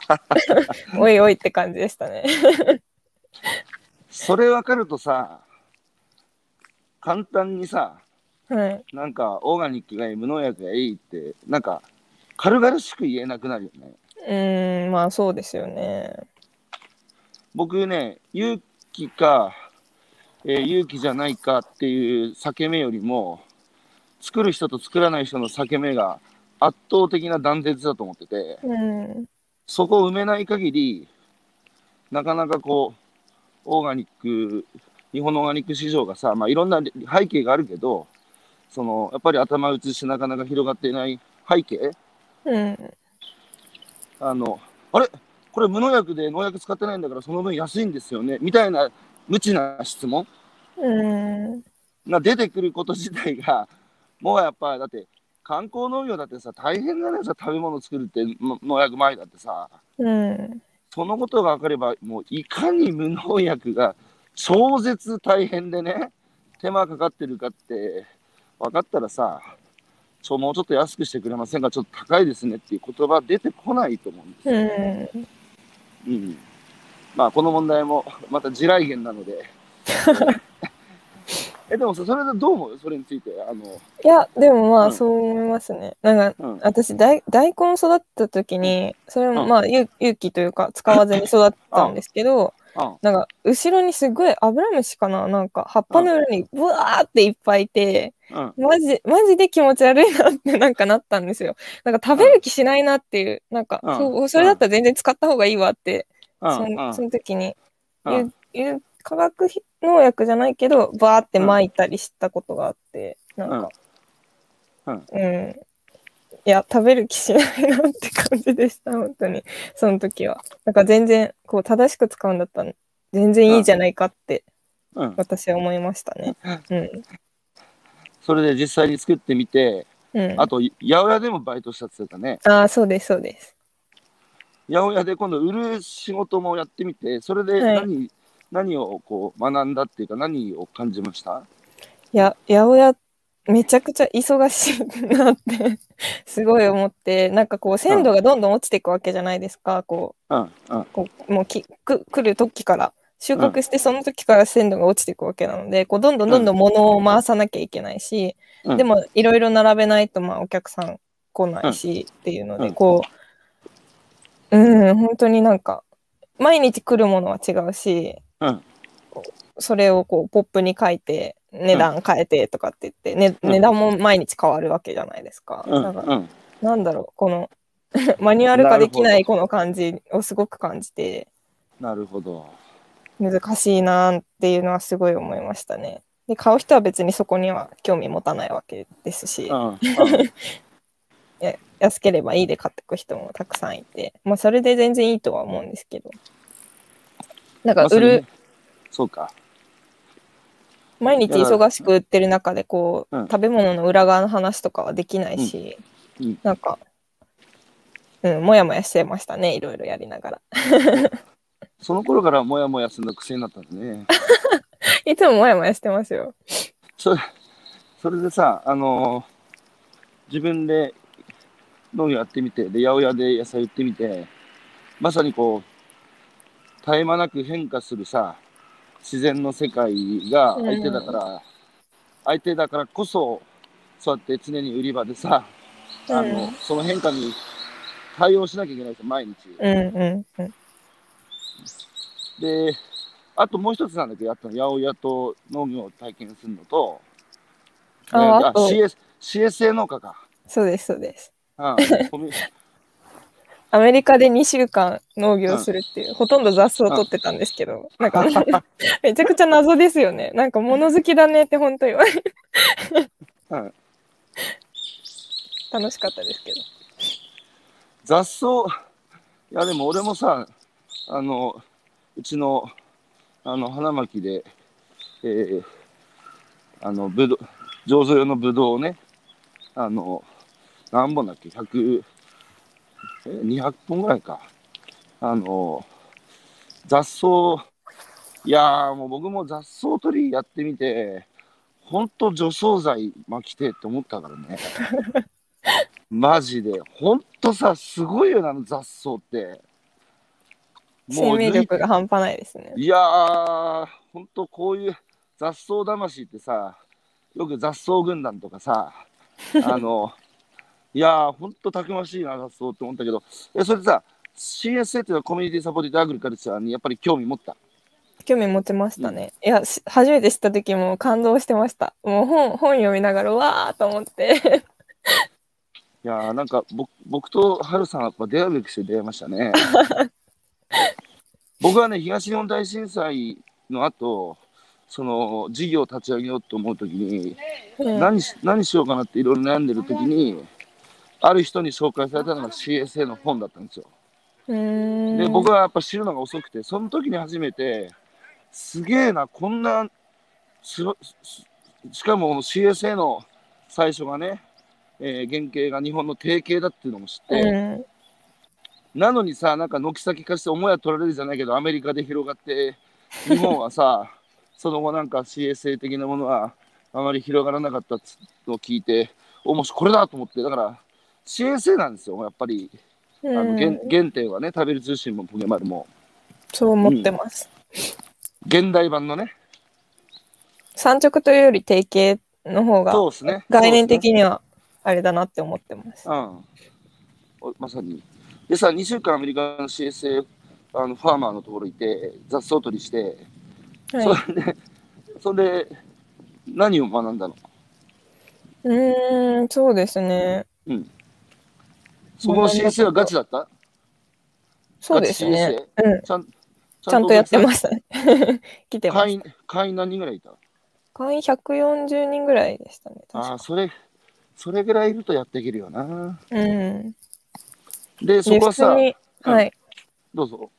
おいおいって感じでしたね。それ分かるとさ、簡単にさ、はい。なんかオーガニックがいい、無農薬がいいって、なんか軽々しく言えなくなるよね。うーん、まあそうですよね。僕ね、勇気か、えー勇気じゃないかっていう裂け目よりも、作る人と作らない人の裂け目が圧倒的な断絶だと思ってて、うん。そこを埋めない限り、なかなかこう、オーガニック、日本のオーガニック市場がさ、まあ、いろんな背景があるけど、そのやっぱり頭打ちしてなかなか広がっていない背景、うん。あの、あれ？これ無農薬で農薬使ってないんだからその分安いんですよね？みたいな無知な質問？うん。が出てくること自体が、もうやっぱりだって観光農業だってさ、大変だねさ、食べ物作るっての農薬前だってさ、うん。そのことが分かれば、もういかに無農薬が超絶大変でね、手間かかってるかって分かったらさ、ちょもうちょっと安くしてくれませんか、ちょっと高いですねっていう言葉出てこないと思うんですよ。うん。うん。まあ、この問題もまた地雷原なので。え、でもさ、それでどう思う？それについて。あの、いや、でもまうんあそう思いますね。なんか、うん。私大、大根育った時に、それもうんまあ、ゆ勇気というか、使わずに育ったんですけど、あ なんか、後ろにすごいアブラムシかな？なんか、葉っぱの裏にブワーっていっぱいいて、うん。マジ、マジで気持ち悪いなって なんかなったんですよ。なんか食べる気しないなっていう、なんか、うんそう、それだったら全然使った方がいいわって、うん。そうんのその時に、うんゆゆ化学農薬じゃないけど、バーって撒いたりしたことがあって、なんか、うんうん。いや、食べる気しないなって感じでした、本当に。その時は。なんか全然、こう、正しく使うんだったら、全然いいじゃないかって、うん。私は思いましたね。うん。それで実際に作ってみて、うん。あと、八百屋でもバイトしたって言ってたね。ああ、そうです、そうです。八百屋で今度売る仕事もやってみて、それではい何、何をこう学んだっていうか、何を感じました？いや、八百屋、めちゃくちゃ忙しいなって、すごい思って、なんかこう、鮮度がどんどん落ちていくわけじゃないですか、こう。ん、うん、う、こうもうきく来る時から、収穫してその時から鮮度が落ちていくわけなので、こう、どんどんどんどん物を回さなきゃいけないし、うん。でも、いろいろ並べないと、まあ、お客さん来ないし、っていうので、うん。こう、うん、本当になんか、毎日来るものは違うし、うんそれをこう、ポップに書いて、値段変えてとかって言って、ねうん値段も毎日変わるわけじゃないですか。うん、なんかうん。なんだろう、この、マニュアル化できないこの感じをすごく感じて、なるほど。難しいなっていうのはすごい思いましたね。で、買う人は別にそこには興味持たないわけですし 安ければいいで買ってく人もたくさんいて、まあそれで全然いいとは思うんですけど。なんか売るまあそうか。毎日忙しく売ってる中でこう、うん食べ物の裏側の話とかはできないし、うんうんなんか、うん、もやもやしてましたね、いろいろやりながら。その頃からモヤモヤするの癖になったんですね。いつももやもやしてますよ。それそれでさ、あのー自分で農業やってみて、で、八百屋で野菜売ってみて、まさにこう、絶え間なく変化するさ、自然の世界が相手だから、相手だからこそ、そうやって常に売り場でさ、あの、うんその変化に対応しなきゃいけないですよ、毎日。うんうんうん。で、あともう一つなんだけど、やったの、八百屋と農業を体験するのと、あねあと CS CSA 農家か。そうです、そうです。うん、アメリカで2週間農業するっていう、ほとんど雑草を取ってたんですけど、なんかめちゃくちゃ謎ですよね。なんか物好きだねって本当言われる。うん楽しかったですけど。雑草、いやでも俺もさ、あの、うちの、あの、花巻で、えー、あの、ぶどう、醸造用のぶどうをね、あの、何本だっけ ?100、え、200本ぐらいか。あの、雑草、いやーもう僕も雑草取りやってみて、ほんと除草剤巻きてえって思ったからね。マジで。ほんとさ、すごいよな、あの雑草って。生命力が半端ないですね。いやー、ほんとこういう雑草魂ってさ、よく雑草軍団とかさ、あの、いやー、ほんとたくましいな、雑草って思ったけど、え、それさ、CSA っていうのはコミュニティサポーティアグリカルチャーにやっぱり興味持った？興味持ちましたね。いや、し初めて知った時も感動してました。もう本本読みながら、わーと思って。いやー、なんか僕僕とハルさんはやっぱ出会うべきして出会いましたね。僕はね、東日本大震災の後、その事業を立ち上げようと思うときに、うん何し何しようかなっていろいろ悩んでるときに、ある人に紹介されたのが CSA の本だったんですよ。で、僕はやっぱ知るのが遅くて、その時に初めて、すげえな、こんな、ししかもこの CSA の最初がね、えー原型が日本の定型だっていうのも知って、うんなのにさ、なんか軒先化して思いは取られるじゃないけど、アメリカで広がって、日本はさ、その後なんか CSA 的なものはあまり広がらなかったのを聞いて、おもしこれだと思って、だから CSA なんですよ、やっぱり。あのうん原原点はね、食べる通信もポケマルも、そう思ってます。現代版のね、産直というより定型の方がそうですね。概念的にはあれだなって思ってます。うん。おまさに。でさ、2週間アメリカの CSA あのファーマーのところいて、雑草取りして、はい、それで、それで、何を学んだの？うーん、そうですね。そこの CSA はガチだった？そうですね。うん、ちゃんちゃんとやってまししたね。来てます。会員、会員何人ぐらいいた？会員140人ぐらいでしたね。ああ、それ、それぐらいいるとやっていけるよな。うん。で、そで、こはさ、普通に、うんはい。どうぞ。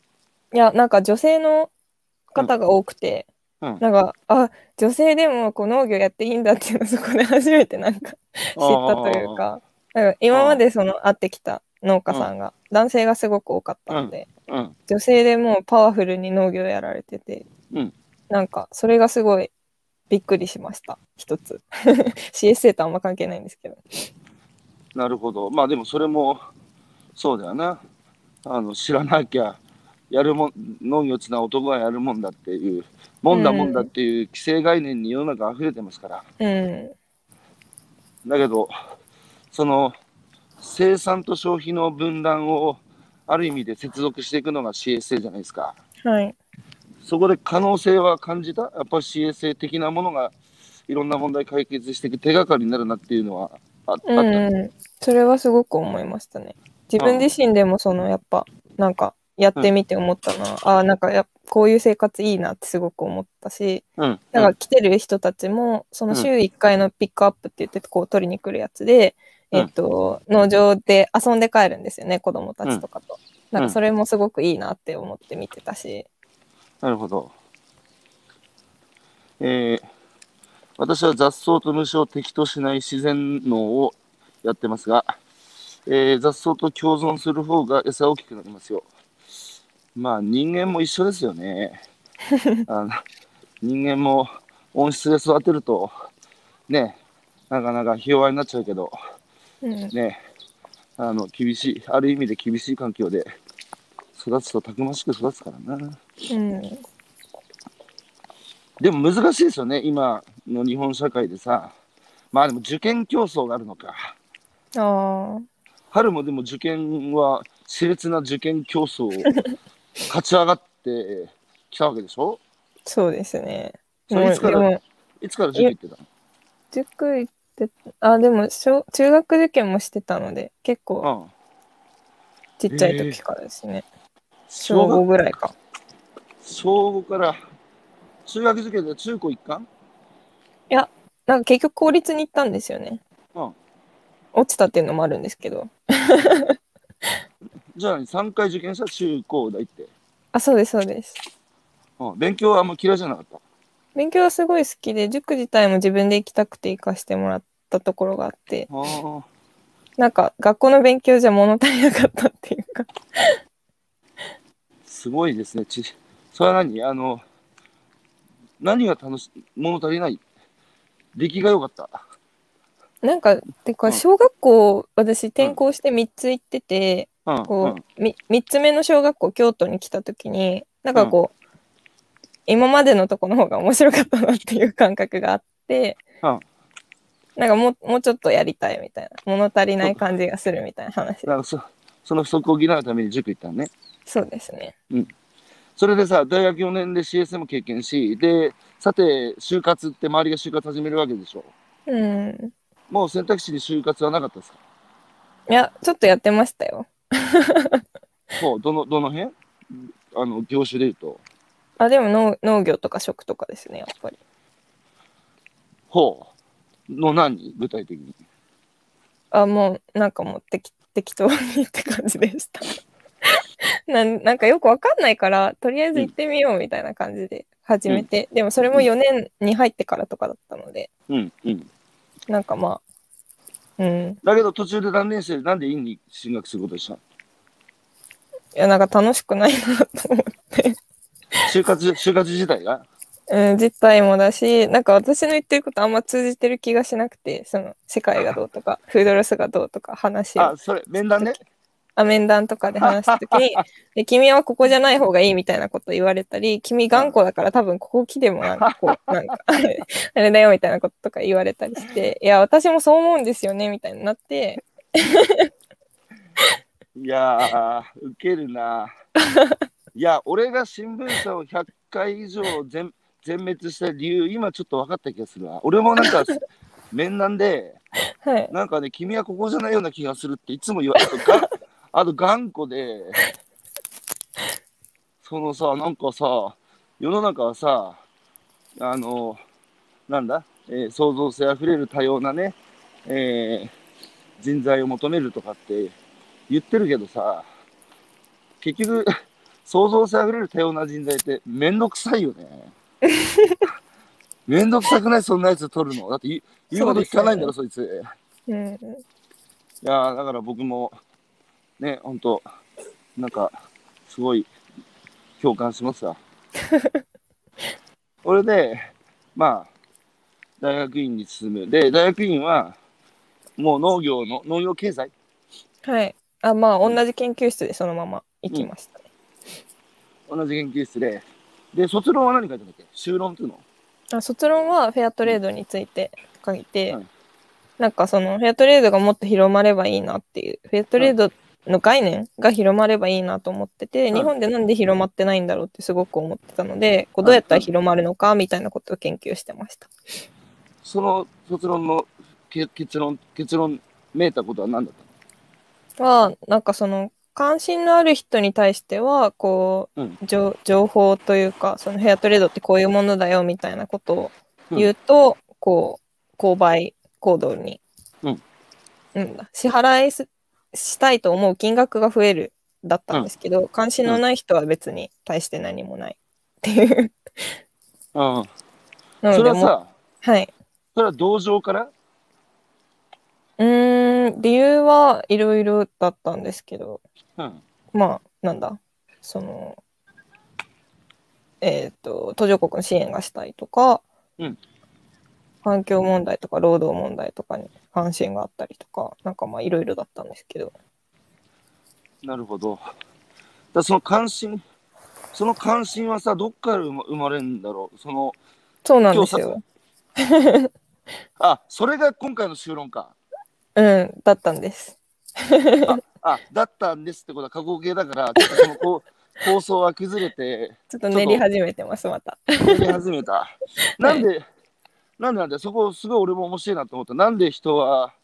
いや、なんか女性の方が多くて、うんなんか、あ、女性でもこう農業やっていいんだっていうのをそこで初めてなんか 知ったというか、なんか今までその会ってきた農家さんが、男性がすごく多かったので。うん。女性でもうパワフルに農業やられてて、うんなんかそれがすごいびっくりしました、一つ。CSA とあんま関係ないんですけど。なるほど。まあでもそれも、そうだよな。あの、知らなきゃ、やるもん、農業つな男がやるもんだっていう、もんだもんだっていう既成概念に世の中溢れてますから。うん。だけど、その、生産と消費の分断を、ある意味で接続していくのが CSA じゃないですか。はい。そこで可能性は感じた？やっぱり CSA 的なものがいろんな問題解決していく手がかりになるなっていうのはああった？うんうん、それはすごく思いましたね。自分自身でもそのやっぱなんかやってみて思ったのは、ああなんかやこういう生活いいなってすごく思ったし、うん。だから来てる人たちもその週1回のピックアップって言ってこう取りに来るやつで、うんえっと農場で遊んで帰るんですよね子供たちとかと。なんかそれもすごくいいなって思って見てたし。なるほど。えー私は雑草と虫を敵としない自然農をやってますが、えー雑草と共存する方が餌大きくなりますよ。まあ人間も一緒ですよね。あの人間も温室で育てると、ね、なかなかひ弱になっちゃうけど、うんね、あの厳しい、ある意味で厳しい環境で育つとたくましく育つからな。うんでも難しいですよね、今の日本社会でさ。まあでも受験競争があるのか。ああ。春もでも受験は熾烈な受験競争を勝ち上がってきたわけでしょ？そうですね。いつから？いつから塾行ってた塾行って、あ、でも小、中学受験もしてたので、結構。ちっちゃい時からですね。小5小学ぐらいか。小5から中学受験で中高一貫？なんか結局公立に行ったんですよね。うん落ちたっていうのもあるんですけど。じゃあ3回受験した中高大って、あ、そうです、そうです。うん、勉強はあんま嫌いじゃなかった？勉強はすごい好きで、塾自体も自分で行きたくて行かしてもらったところがあって、あー。なんか学校の勉強じゃ物足りなかったっていうか。すごいですね。ちそれは何？あの何が楽し物足りない？出来が良かった？なんか、てか、うん。小学校、私転校して3つ行ってて、うん。こう、み3つ目の小学校、京都に来た時に、なんかこう、今までのとこの方が面白かったなっていう感覚があって、うんなんかもうもうちょっとやりたいみたいな、物足りない感じがするみたいな話うん、。なんかそその不足を補うために塾行ったのねそうですね。それでさ大学4年で CSM も経験しでさて就活って周りが就活始めるわけでしょうん。もう選択肢に就活はなかったですか？いや、ちょっとやってましたよ。そうどのどの辺？あの業種で言うとあ、でも農農業とか食とかですね、やっぱり。ほう。の何？具体的に。あ、もう、なんかもう適適当にって感じでした。なんなんかよくわかんないから、とりあえず行ってみようみたいな感じで始めて、でもそれも4年に入ってからとかだったので、うんうん。なんかまあ、うん。いだけど途中で断念してなんで院に進学することにしたの？や、なんか楽しくないなと思って、就活就活自体が？うん、実態もだし、なんか私の言ってることあんま通じてる気がしなくて、その世界がどうとか、フードロスがどうとか話を。あそれ面談ね？あ面談とかで話すときに で、君はここじゃない方がいいみたいなこと言われたり、君頑固だから多分ここ来てもなんかこう、なんか、あれだよみたいなこととか言われたりして、いや、私もそう思うんですよね、みたいになって、いやーウケるないや俺が新聞社を100回以上全全滅した理由今ちょっと分かった気がするわ俺もなんか 面談ではい。なんかね君はここじゃないような気がするっていつも言われてが あと頑固でそのさなんかさ世の中はさあのなんだ、えー創造性あふれる多様なね、えー人材を求めるとかって言ってるけどさ結局創造性あふれる多様な人材ってめんどくさいよね。めんどくさくない？そんなやつ取るの？だって言うこと聞かないんだろそ,、いつ。うん。いやーだから僕もねほんとなんかすごい共感しますわ。それでまあ大学院に進む。で大学院はもう農業の農業経済？はい。あ、まあ、同じ研究室でそのまま行きました。ね。同じ研究室で。で卒論は何書いてたっけ？修論っていうの？あ卒論はフェアトレードについて書いて、はい。なんかそのフェアトレードがもっと広まればいいなっていう、フェアトレードの概念が広まればいいなと思ってて、い。日本でなんで広まってないんだろうってすごく思ってたので、こうどうやったら広まるのかみたいなことを研究してました。その卒論のけ結論結論めいたことは何だったの？は、なんかその関心のある人に対しては、こう、うん。情情報というか、そのフェアトレードってこういうものだよみたいなことを言うと、こう、購買行動に、うん。うん。だ支払いすしたいと思う金額が増えるだったんですけど、関心のない人は別に対して何もないっていう。うん。なそれはさはい。それは同情から？うーん、理由はいろいろだったんですけど、うんまあ、なんだ、その、えっ、と、途上国の支援がしたいとか、うん環境問題とか労働問題とかに関心があったりとか、なんかまあいろいろだったんですけど、なるほど。だその関心、その関心はさ、どっから生ま生まれるんだろう？その、そうなんですよ。あ、それが今回の修論か。うん、だったんです。あ、だったんですってことは過去形だから、ちょっとそのこう 構想は崩れて、ちょっと練り始めてます、また。やり始めた。なんで、なんでなんで、そこすごい俺も面白いなと思った。なんで人は、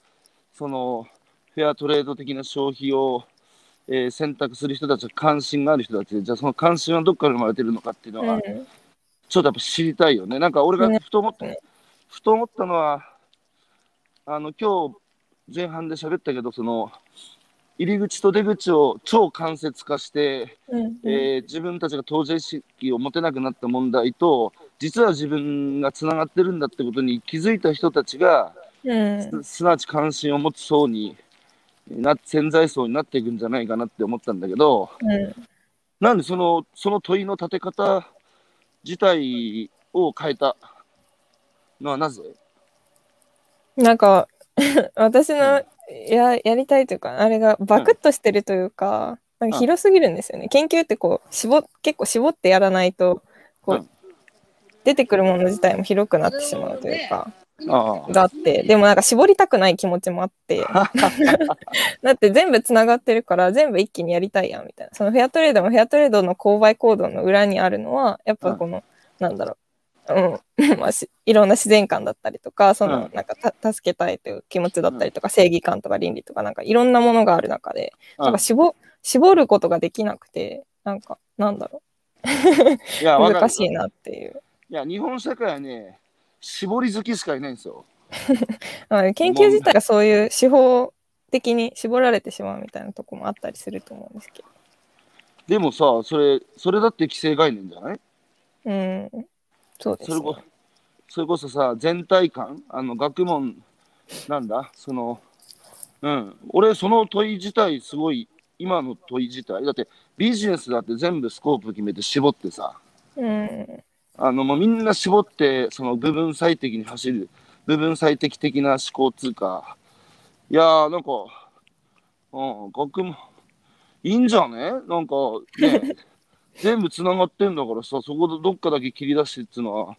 その、フェアトレード的な消費を、えー選択する人たちは関心がある人たちで、じゃあその関心はどこから生まれてるのかっていうのは、うん、ちょっとやっぱ知りたいよね。なんか俺がねふと思った、ねふと思ったのは、あの、今日前半で喋ったけど、その、入り口と出口を超間接化して、うん、えー自分たちが当事者意識を持てなくなった問題と、実は自分がつながってるんだってことに気づいた人たちが、うん、すすなわち関心を持つ層にな、潜在層になっていくんじゃないかなって思ったんだけど、うん。なんでそのその問いの立て方自体を変えたのはなぜ？なんか 私のややりたいというかあれがバクッとしてるというか,、なんか広すぎるんですよね。研究ってこう絞結構絞ってやらないとこう、うん。出てくるもの自体も広くなってしまうというかがあってでもなんか絞りたくない気持ちもあって だって全部つながってるから全部一気にやりたいやんみたいな。そのフェアトレードもフェアトレードの購買行動の裏にあるのはやっぱこの、なんだろううん。まあ、しいろんな自然観だったりとかその、うん。なんかた助けたいという気持ちだったりとか、正義感とか倫理とかなんかいろんなものがある中で、なんか絞絞ることができなくてなんかなんだろいや、う難しいなっていう。いや、日本社会はね、絞り好きしかいないんですよ。まあ研究自体がそういう手法的に絞られてしまうみたいなとこもあったりすると思うんですけど。でもさ、それ、それだって既成概念じゃない？うん、そうです、ね。それこそれこそさ、全体感、あの学問、なんだ、その、うん、俺、その問い自体、すごい、今の問い自体、だってビジネスだって全部スコープ決めて絞ってさ、うん、あのもうみんな絞って、その部分最適に走る、部分最適的な思考通貨、いやー、なんか、うん、学問、いいんじゃね？なんかね、全部つながってんだからさ、そこでどっかだけ切り出してっていうのは、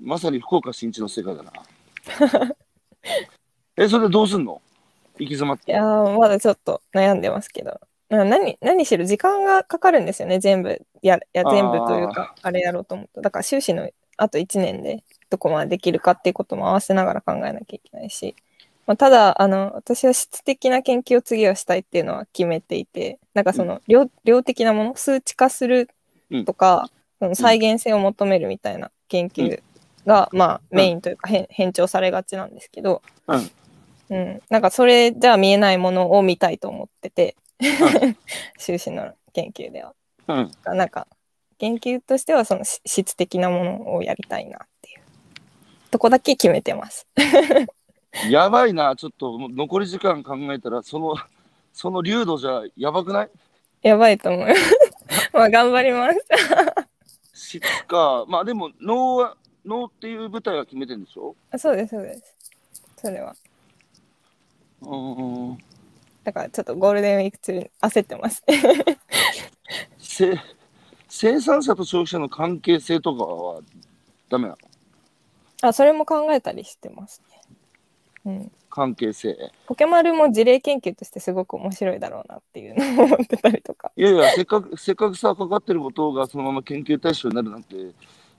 まさに福岡新地の世界だな。え、それでどうすんの？行き詰まって。いやーまだちょっと悩んでますけど。な何何しろ時間がかかるんですよね、全部。やや全部というか、あれやろうと思った。だから修士のあと1年でどこまでできるかっていうことも合わせながら考えなきゃいけないし。まあ、ただあの、私は質的な研究を次はしたいっていうのは決めていて、なんかその量量的なもの、数値化するとか、その再現性を求めるみたいな研究が、まあ、メインというか、変変調されがちなんですけど、うん。うん、なんかそれじゃ見えないものを見たいと思ってて、修士の研究では。うん。なんか研究としてはそのし質的なものをやりたいなっていうとこだけ決めてます。やばいな、ちょっと残り時間考えたら、その、その流度じゃやばくない？やばいと思い まあ頑張ります。質か。まあでも、脳は、脳っていう舞台は決めてるんでしょ？あそうですそうです。それは。うーん。だからちょっとゴールデンウィーク中に焦ってます。せ生産者と消費者の関係性とかはダメなの？あそれも考えたりしてますね。うん。関係性。ポケマルも事例研究としてすごく面白いだろうなっていうのを思ってたりとか。いやいや、せっかく、せっかくさ、かかってることがそのまま研究対象になるなんて、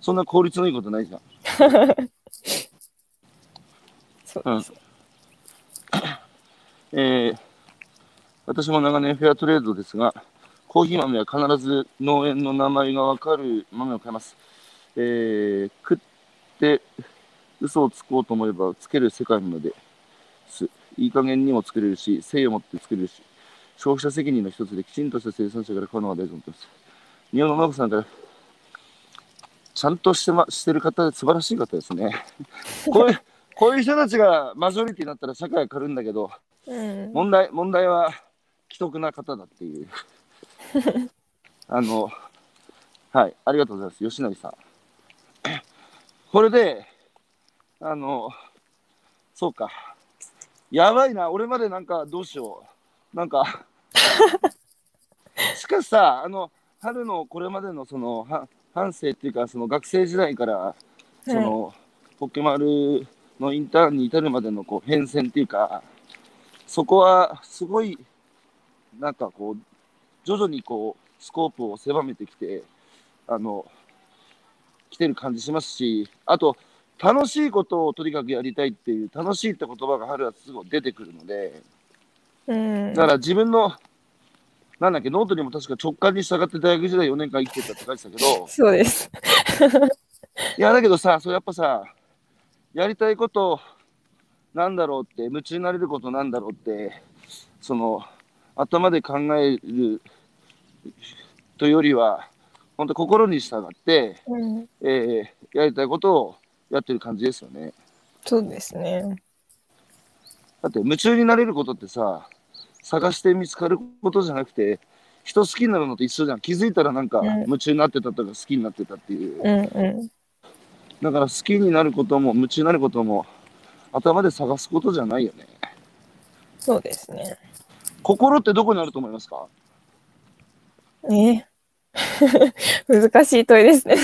そんな効率のいいことないじゃん。そうです。えー私も長年フェアトレードですが、コーヒー豆は必ず農園の名前がわかる豆を買います。えー食って嘘をつこうと思えばつける世界まです。いい加減にも作れるし、誠意を持って作れるし、消費者責任の一つできちんとした生産者から買うのが大事だと思ってます。日本の農家さんから、ちゃんとして,、ま、してる方で素晴らしい方ですね。こういう、こういう人たちがマジョリティになったら社会は変わるんだけど、うん。問題問題は既得な方だっていう あのはいありがとうございます吉成さんこれであのそうか。やばいな。俺までなんかどうしよう。なんか しかしさあの春のこれまでのそのは反省っていうかその学生時代からその、ポケマルのインターンに至るまでのこう変遷っていうかそこはすごい、なんかこう、徐々にこう、スコープを狭めてきて、あの、来てる感じしますし、あと、楽しいことをとにかくやりたいっていう、楽しいって言葉が春はすごい出てくるので、うん。だから自分の、なんだっけ、ノートにも確か直感に従って大学時代4年間生きてたって書いてたけど、そうです。いや、だけどさ、それやっぱさ、やりたいこと、なんだろうって、夢中になれることなんだろうって、その、頭で考えるというよりは、本当心に従って、うん。えーやりたいことをやってる感じですよね。そうですね。だって夢中になれることってさ、探して見つかることじゃなくて、人好きになるのと一緒じゃん。気づいたらなんかうん夢中になってたとか好きになってたっていう。うんうん。だから好きになることも夢中になることも頭で探すことじゃないよね。そうですね。心ってどこにあると思いますか？え？難しい問いですね。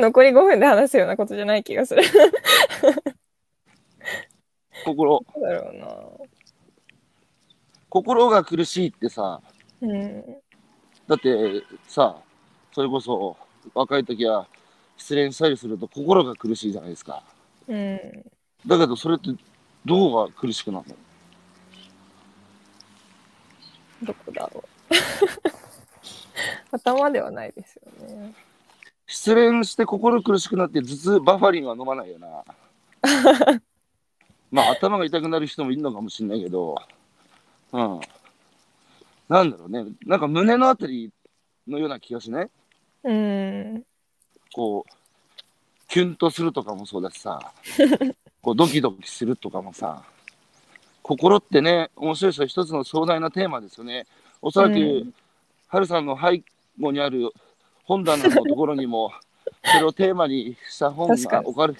残り5分で話すようなことじゃない気がする。心。どうだろ心が苦しいってさ、うな。うん。だってさ、それこそ若い時は失恋したりすると心が苦しいじゃないですか。うん。だけどそれってどこが苦しくなるの？どこだろう。頭ではないですよね。失恋して心苦しくなって頭痛バファリンは飲まないよな。まあ頭が痛くなる人もいるのかもしれないけど、うん。なんだろうね。なんか胸のあたりのような気がしない？うん。こう、キュンとするとかもそうだしさ、こうドキドキするとかもさ、心ってね、面白い人は一つの壮大なテーマですよね。おそらく、うんハルさんの背後にある本棚のところにも、それをテーマにした本が置かれ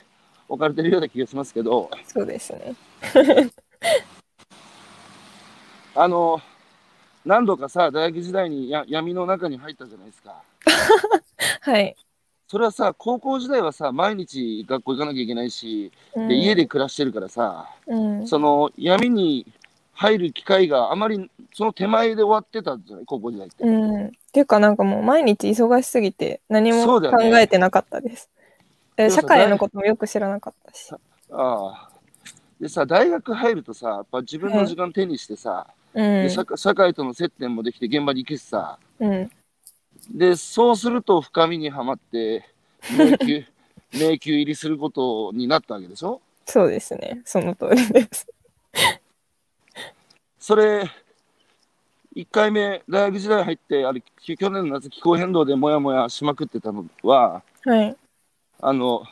置かれてるような気がしますけど、そうですね。あの、何度かさ、大学時代にや闇の中に入ったじゃないですか。はい。それはさ、高校時代はさ、毎日学校行かなきゃいけないし、うんで家で暮らしてるからさ、うん。その闇に入る機会があまりその手前で終わってたんじゃない？高校時代って。うん。っていうかなんかもう毎日忙しすぎて何も考えてなかったです。えで社会のこともよく知らなかったし。ああ。でさ、大学入るとさ、やっぱ自分の時間手にしてさ、うんで。社会社会との接点もできて現場に行けしさ、うん。で、そうすると深みにはまって、迷宮、迷宮入りすることになったわけでしょ？そうですね。その通りです。それ、1回目、大学時代入って、あれ、き去年の夏気候変動でもやもやしまくってたのは、はい。あの、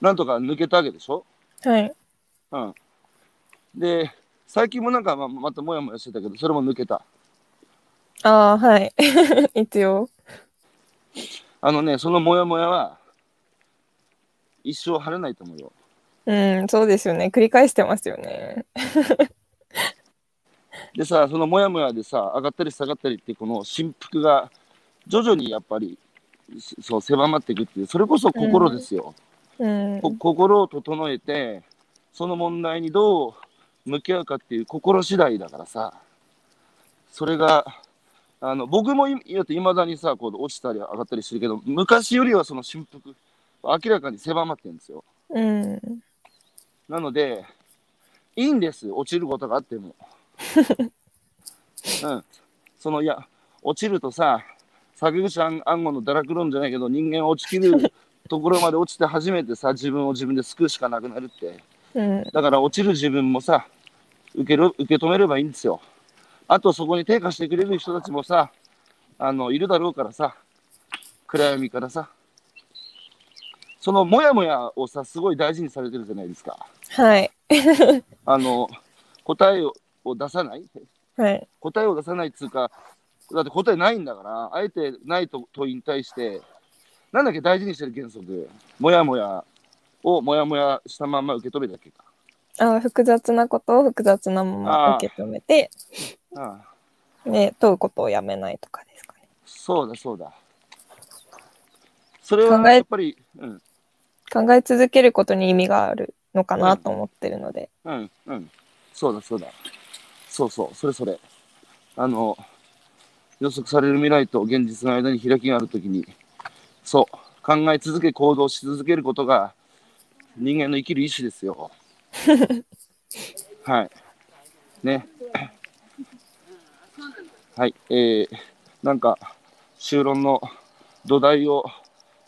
なんとか抜けたわけでしょ？はい。うん。で、最近もなんかままたもやもやしてたけど、それも抜けた。ああ、はい。一応。あのね、そのもやもやは、一生晴れないと思うよ。うん、そうですよね。繰り返してますよね。でさ、そのもやもやでさ、上がったり下がったりって、この振幅が徐々にやっぱり、そそう狭まっていくっていう、それこそ心ですよ。うん。こ心を整えて、その問題にどう向き合うかっていう心次第だからさ、それが、あの僕もいいまだにさ、こう落ちたり上がったりしてるけど、昔よりはその振幅、明らかに狭まってるんですよ。うん。なので、いいんです、落ちることがあっても。うん。その、いや、落ちるとさ、作口暗暗号の堕落論じゃないけど、人間は落ちきる ところまで落ちて初めてさ、自分を自分で救うしかなくなるって。うん。だから落ちる自分もさ、受ける受け止めればいいんですよ。あとそこに低下してくれる人たちもさ、あの、いるだろうからさ、暗闇からさ、そのモヤモヤをさ、すごい大事にされてるじゃないですか。はい。あの、答えをを出さない？はい。答えを出さないっつうか、だって答えないんだから、あえてないと問いに対して、なんだっけ大事にしてる原則、もやもやをもやもやしたまま受け止めるだけか。あ複雑なことを複雑なまま受け止めて、ああで、問うことをやめないとかですかね。そうだそうだ。それは考えやっぱり、うん、考え続けることに意味があるのかなと思ってるので。うん、うん。そうだそうだ。そうそう、それそれ。あの、予測される未来と現実の間に開きがあるときに、そう、考え続け、行動し続けることが人間の生きる意志ですよ。はい。ね。はい。えー、なんか、修論の土台を、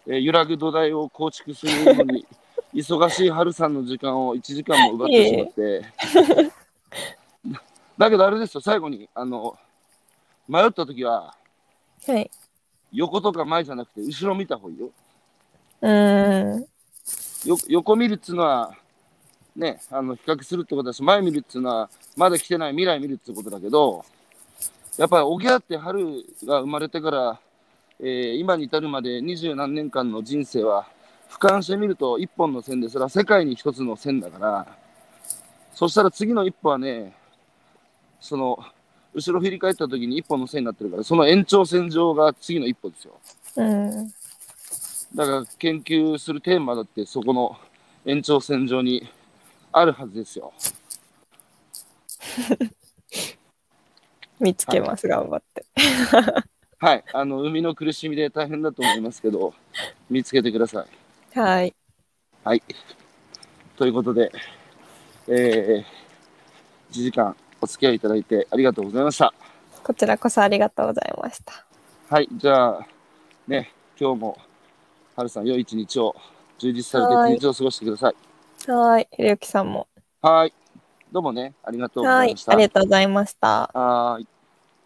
えー揺らぐ土台を構築するのに、忙しい春さんの時間を1時間も奪ってしまって、だけどあれですよ、最後に、あの、迷った時は、はい。横とか前じゃなくて、後ろ見た方がいいよ。うーん。よ横見るっつうのは、ね、あの比較するってことだし、前見るっつうのは、まだ来てない未来見るってことだけど、やっぱりおぎゃって春が生まれてから、えー今に至るまで二十何年間の人生は、俯瞰してみると一本の線で、それは世界に一つの線だから、そしたら次の一歩はね、その、後ろ振り返った時に一本の線になってるから、その延長線上が次の一歩ですよ。うん。だから研究するテーマだってそこの延長線上にあるはずですよ。見つけます、頑張って。はい。あの、海の苦しみで大変だと思いますけど、見つけてください。はい。はい。ということで、えー、1時間お付き合いいただいてありがとうございました。こちらこそありがとうございました。はい。じゃあ、ね、今日も、はるさん、良い一日を、充実されはいて一日を過ごしてください。はい。ひろゆきさんも。はい。どうもね、ありがとうござはいいまし。た。ありがとうございました。はーい。